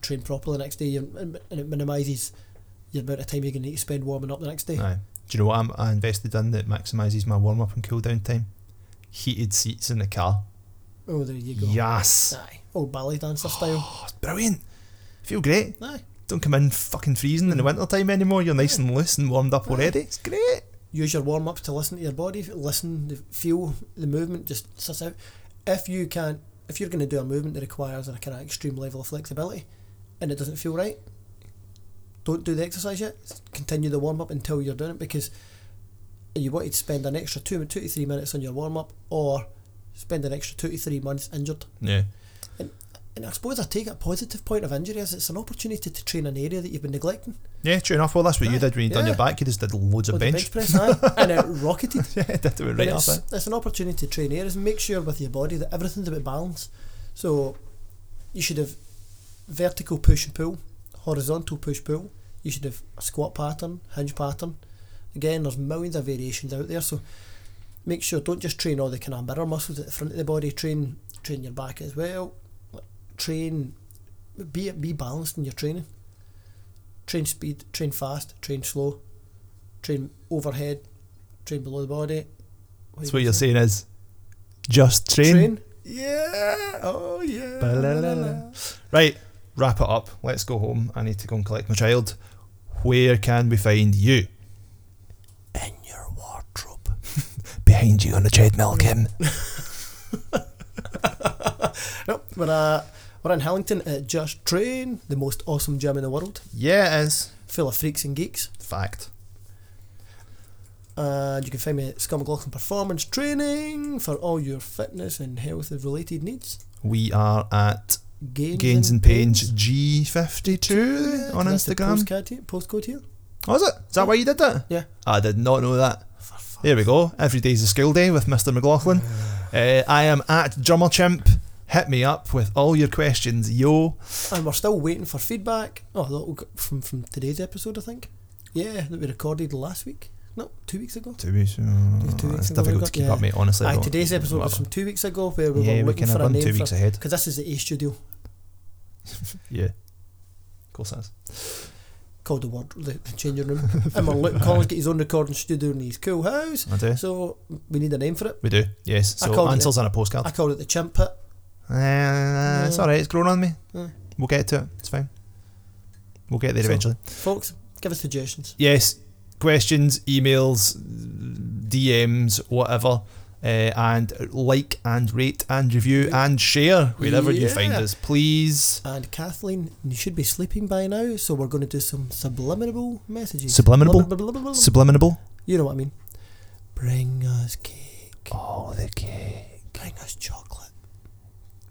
train properly the next day, and, and it minimises the amount of time you're going to need to spend warming up the next day. Aye. Do you know what I'm, I invested in that maximises my warm up and cool down time? Heated seats in the car. Oh, there you go. Yes. Aye. Old ballet dancer oh, style. Oh, it's brilliant. Feel great. Aye. Don't come in fucking freezing in the winter time anymore. You're nice and loose and warmed up Aye. already. It's great. use your warm ups to listen to your body, listen, feel the movement, just suss out. If you can't, if you're going to do a movement that requires a kind of extreme level of flexibility, and it doesn't feel right, don't do the exercise yet. Continue the warm up until you're doing it because you want to spend an extra two, two to three minutes on your warm up, or spend an extra two to three months injured. Yeah. And I suppose I take a positive point of injury as it's an opportunity to train an area that you've been neglecting. Yeah, true enough. Well, that's what you did when you done Yeah. your back. You just did loads of With the bench. press, aye, and it rocketed. yeah, did it right it's, it. Eh? it's an opportunity to train areas and make sure with your body that everything's about balance. So you should have vertical push and pull, horizontal push pull. You should have a squat pattern, hinge pattern. Again, there's millions of variations out there. So make sure don't just train all the kind of mirror muscles at the front of the body. Train train your back as well. Train be be balanced in your training. Train speed, train fast, train slow, train overhead, train below the body. That's what you're saying is just train. Train. Yeah. Oh yeah. Ba-la-la-la. Right, wrap it up. Let's go home. I need to go and collect my child. Where can we find you? In your wardrobe. Behind you on the treadmill, Kim. No, We're, uh, we're in Hillington at Just Train, the most awesome gym in the world, Yeah, it is. full of freaks and geeks. Fact. And you can find me at Scum McLaughlin Performance Training for all your fitness and health related needs. We are at Gains, Gains and Pains G52 Yeah, on Instagram. Postcode here. Postcode here. Was it? Is that why you did that? Yeah. I did not know that. There we go. Every day's a school day with Mr. McLaughlin. Uh, I am at Drummer Chimp. Hit me up with all your questions, yo. And we're still waiting for feedback. Oh, that will go from from today's episode, I think. Yeah, that we recorded last week. No, two weeks ago. Two weeks. two Uh, weeks it's ago difficult got- to keep yeah. up, mate. Honestly. Aye, today's episode was from two weeks ago where we yeah, were we looking can for a run two weeks for ahead. because this is the A studio Yeah. Of course, it is. called the word the, the changing room. and we're looking, Colin's got his own recording studio in his cool house, I do. so we need a name for it. We do. Yes. I So called it- answers on a postcard. I called it the Chimp Pit. Uh, it's alright, it's grown on me. Aye. We'll get to it. It's fine. We'll get there So- eventually. Folks, give us suggestions. Yes, questions, emails, DMs, whatever. Uh, and like and rate and review and share wherever you find us, please. And Kathleen, you should be sleeping by now, so we're going to do some subliminal messages. Subliminal? Subliminal? Subliminal. You know what I mean. Bring us cake. Oh, the cake. Bring us chocolate.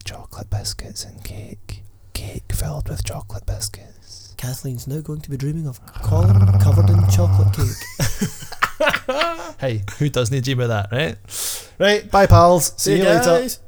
Chocolate biscuits and cake. Cake filled with chocolate biscuits. Kathleen's now going to be dreaming of Colin covered in chocolate cake. Hey, who doesn't dream of that, right? Right, bye, pals. See, you later. guys.